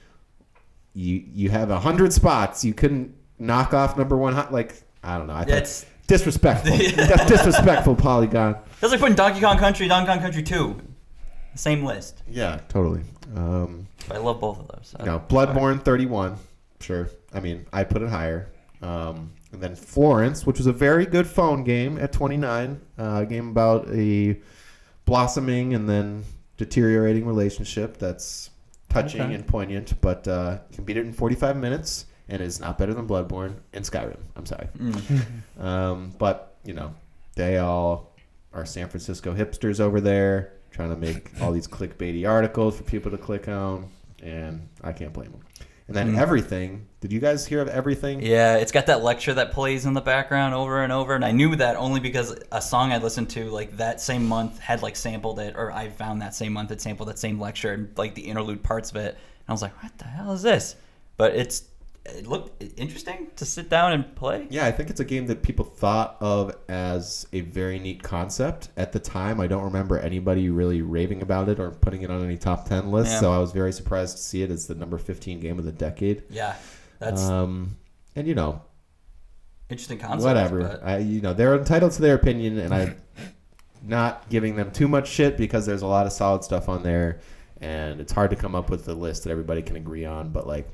You you have a hundred spots. You couldn't knock off number one. hu- Like I don't know. I thought That's disrespectful. That's disrespectful, Polygon. that's like putting Donkey Kong Country, Donkey Kong Country 2. Same list. Yeah, totally. Um, I love both of those. No, Bloodborne 31. Sure. I mean, I put it higher. Um, and then Florence, which was a very good phone game at 29. Uh, a game about a blossoming and then deteriorating relationship that's touching Okay. and poignant, but uh, can beat it in 45 minutes and is not better than Bloodborne and Skyrim. I'm sorry. Mm. Um, but, you know, they all are San Francisco hipsters over there trying to make all these clickbaity articles for people to click on, and I can't blame them. And then Mm. everything. Did you guys hear of everything? Yeah, it's got that lecture that plays in the background over and over, and I knew that only because a song I listened to like that same month had like sampled it, or I found that same month it sampled that same lecture and like the interlude parts of it, and I was like, what the hell is this? But it's it looked interesting to sit down and play. Yeah, I think it's a game that people thought of as a very neat concept. At the time, I don't remember anybody really raving about it or putting it on any top 10 list, Yeah. so I was very surprised to see it as the number 15 game of the decade. Yeah, that's Um, and, you know, interesting concept. whatever. but- I, you know, they're entitled to their opinion, and I'm not giving them too much shit because there's a lot of solid stuff on there, and it's hard to come up with a list that everybody can agree on. But like,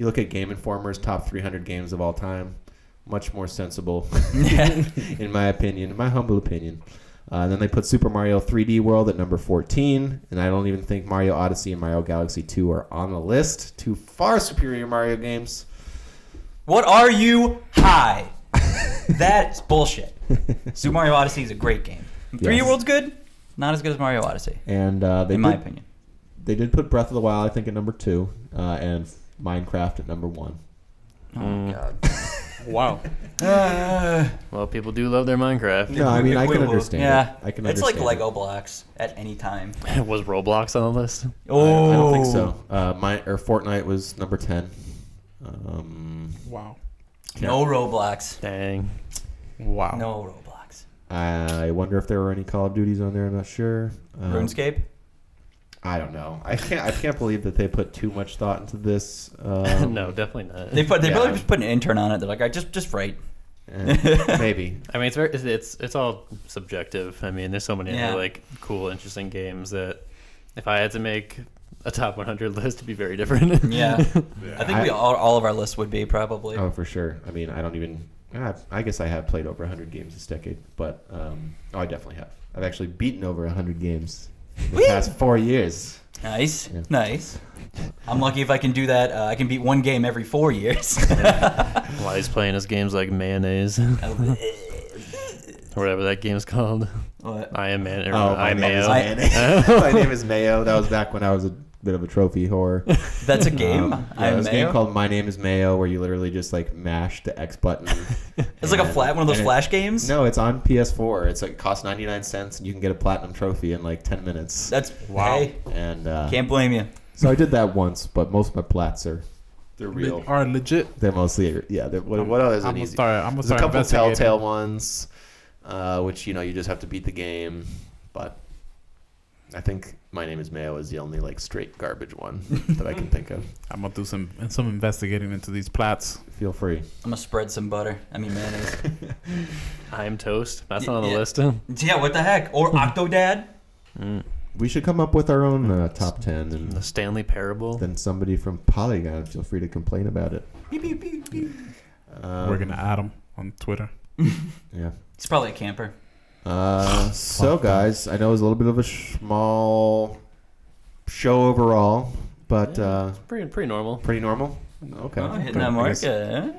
you look at Game Informer's top 300 games of all time, much more sensible, in my opinion, in my humble opinion. Uh, then they put Super Mario 3D World at number 14, and I don't even think Mario Odyssey and Mario Galaxy 2 are on the list. Two far superior Mario games. What are you high? That's bullshit. Super Mario Odyssey is a great game. 3D Yes. World's good, not as good as Mario Odyssey, And uh, they in my opinion. they did put Breath of the Wild, I think, at number two, uh, and Minecraft at number one. Oh Mm. my god. Wow. Uh, well, people do love their Minecraft. No, I mean I can Wait, wait, understand. Yeah, it. I can It's understand. like it. Lego blocks at any time. Was Roblox on the list? I, I don't think so. Oh. Uh, my or Fortnite was number ten. Um, Wow. No Roblox. Dang. Wow. No Roblox. I wonder if there were any Call of Duties on there. I'm not sure. Um, RuneScape. I don't know. I can't. I can't believe that they put too much thought into this. Um, no, definitely not. They put they yeah. probably just put an intern on it. They're like, I just just write. eh, maybe. I mean, it's very, it's, it's it's all subjective. I mean, there's so many Yeah. other, like cool, interesting games that if I had to make a top 100 list, it'd be very different. Yeah, I think we all, all of our lists would be probably. Oh, for sure. I mean, I don't even. I I guess I have played over 100 games this decade, but um, oh, I definitely have. I've actually beaten over 100 games in the Whee! past four years. Nice, Yeah. nice. I'm lucky if I can do that. Uh, I can beat one game every four years. While he's playing his games like mayonnaise, or whatever that game's called. What? I am man. Or Oh, I my name is mayo. I- my name is Mayo. That was back when I was a bit of a trophy whore. That's a game. Um, yeah, I'm there's a game called My Name is Mayo where you literally just like mash the X button. It's like a flat one of those and it- flash games. No, it's on PS4. It's like costs 99 cents and you can get a platinum trophy in like 10 minutes. That's Wow. Hey, And uh, can't blame you. so I did that once, but most of my plats are they're real. Are legit. They're mostly yeah. They're, what, what others are I'm gonna easy? start. I'm gonna There's a couple investigating. telltale ones, uh, which you know you just have to beat the game. But I think my name is Mayo is the only like straight garbage one that I can think of. I'm gonna do some some investigating into these plats. Feel free. I'm gonna spread some butter. I mean mayonnaise. I am toast. That's Y- not on the yeah. list. yeah, what the heck? Or Octodad? Mm. We should come up with our own uh, top ten, The and Stanley Parable. then somebody from Polygon feel free to complain about it. Pew, pew, pew, pew. Um, We're gonna add them on Twitter. Yeah. It's probably a camper. Uh, so guys, I know it was a little bit of a small show overall, but uh, Pretty pretty normal. pretty normal. Okay. Oh, hitting I that mark. guess- uh,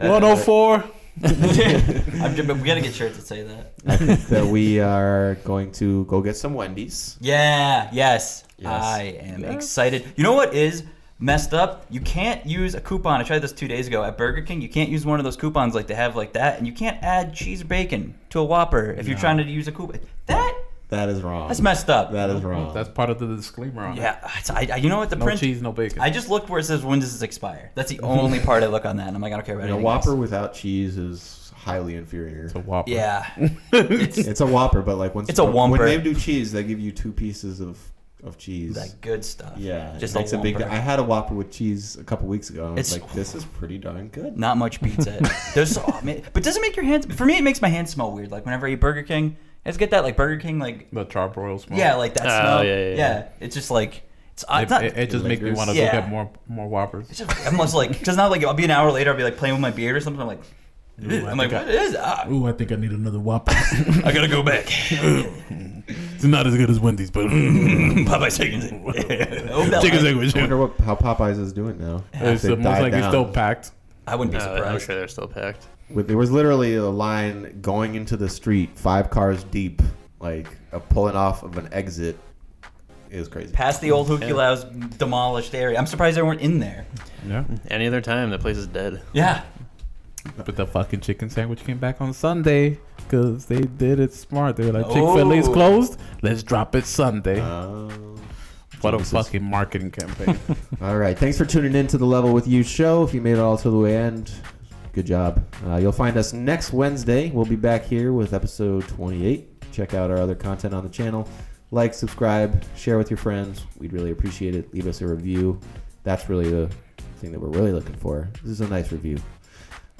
Yeah, 104. I'm just, we gotta get shirts that say that. I think that we are going to go get some Wendy's. Yeah, yes. Yes. I am Yes. excited. You know what is messed up? You can't use a coupon. I tried this two days ago at Burger King. You can't use one of those coupons like they have like that, and you can't add cheese or bacon to a Whopper if you're trying to use a coupon. That That is wrong. that's messed up. That is wrong. That's part of the disclaimer on it. yeah, I, I, you know what the No print. cheese, no bacon. I just looked where it says when does this expire. That's the only part I look on that, and I'm like, I don't care about You know, anything Whopper else. without cheese is highly inferior. it's a Whopper. Yeah, it's It's a Whopper, but like once It's a when Whopper. they do cheese, they give you two pieces of of cheese. that good stuff. yeah, just it makes a, big. Whopper. I had a Whopper with cheese a couple weeks ago, and I was It's- like, "This is pretty darn good." Not much beats it. There's so, oh, man, but does it make your hands? For me, it makes my hands smell weird. Like whenever I eat Burger King, I just get that like Burger King like The charbroil smell. yeah, like that Oh, smell. yeah, yeah, yeah. It's just like it's, It, it's not. it, it just makes me want to Yeah. go get more more Whoppers. it's just I'm just like because not like I'll be an hour later. I'll be like playing with my beard or something. I'm like, Ooh, I I'm like, think what is? Ah, Ooh, I think I need another Whopper. I gotta go back. it's not as good as Wendy's, but Popeye's chicken. oh, that chicken sandwich. I wonder what how Popeyes is doing now. It's They've most died likely down. still packed. I wouldn't be Uh, I'm surprised. sure they're still packed. With, there was literally a line going into the street, five cars deep, like uh, pulling off of an exit. It was crazy. Past the old Hookie Yeah. Lau's demolished area. I'm surprised they weren't in there. Yeah. Any other time, that place is dead. Yeah. But the fucking chicken sandwich came back on Sunday because they did it smart. They were like, Chick Fil A's Oh. closed. Let's drop it Sunday. Oh. what a fucking marketing campaign. All right. Thanks for tuning in to the Level with You show. If you made it all to the way end, good job. Uh, you'll find us next Wednesday. We'll be back here with episode 28. Check out our other content on the channel. Like, subscribe, share with your friends. We'd really appreciate it. Leave us a review. That's really the thing that we're really looking for. This is a nice review.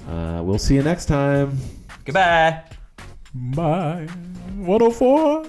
Uh, we'll see you next time. Goodbye. Bye. 104.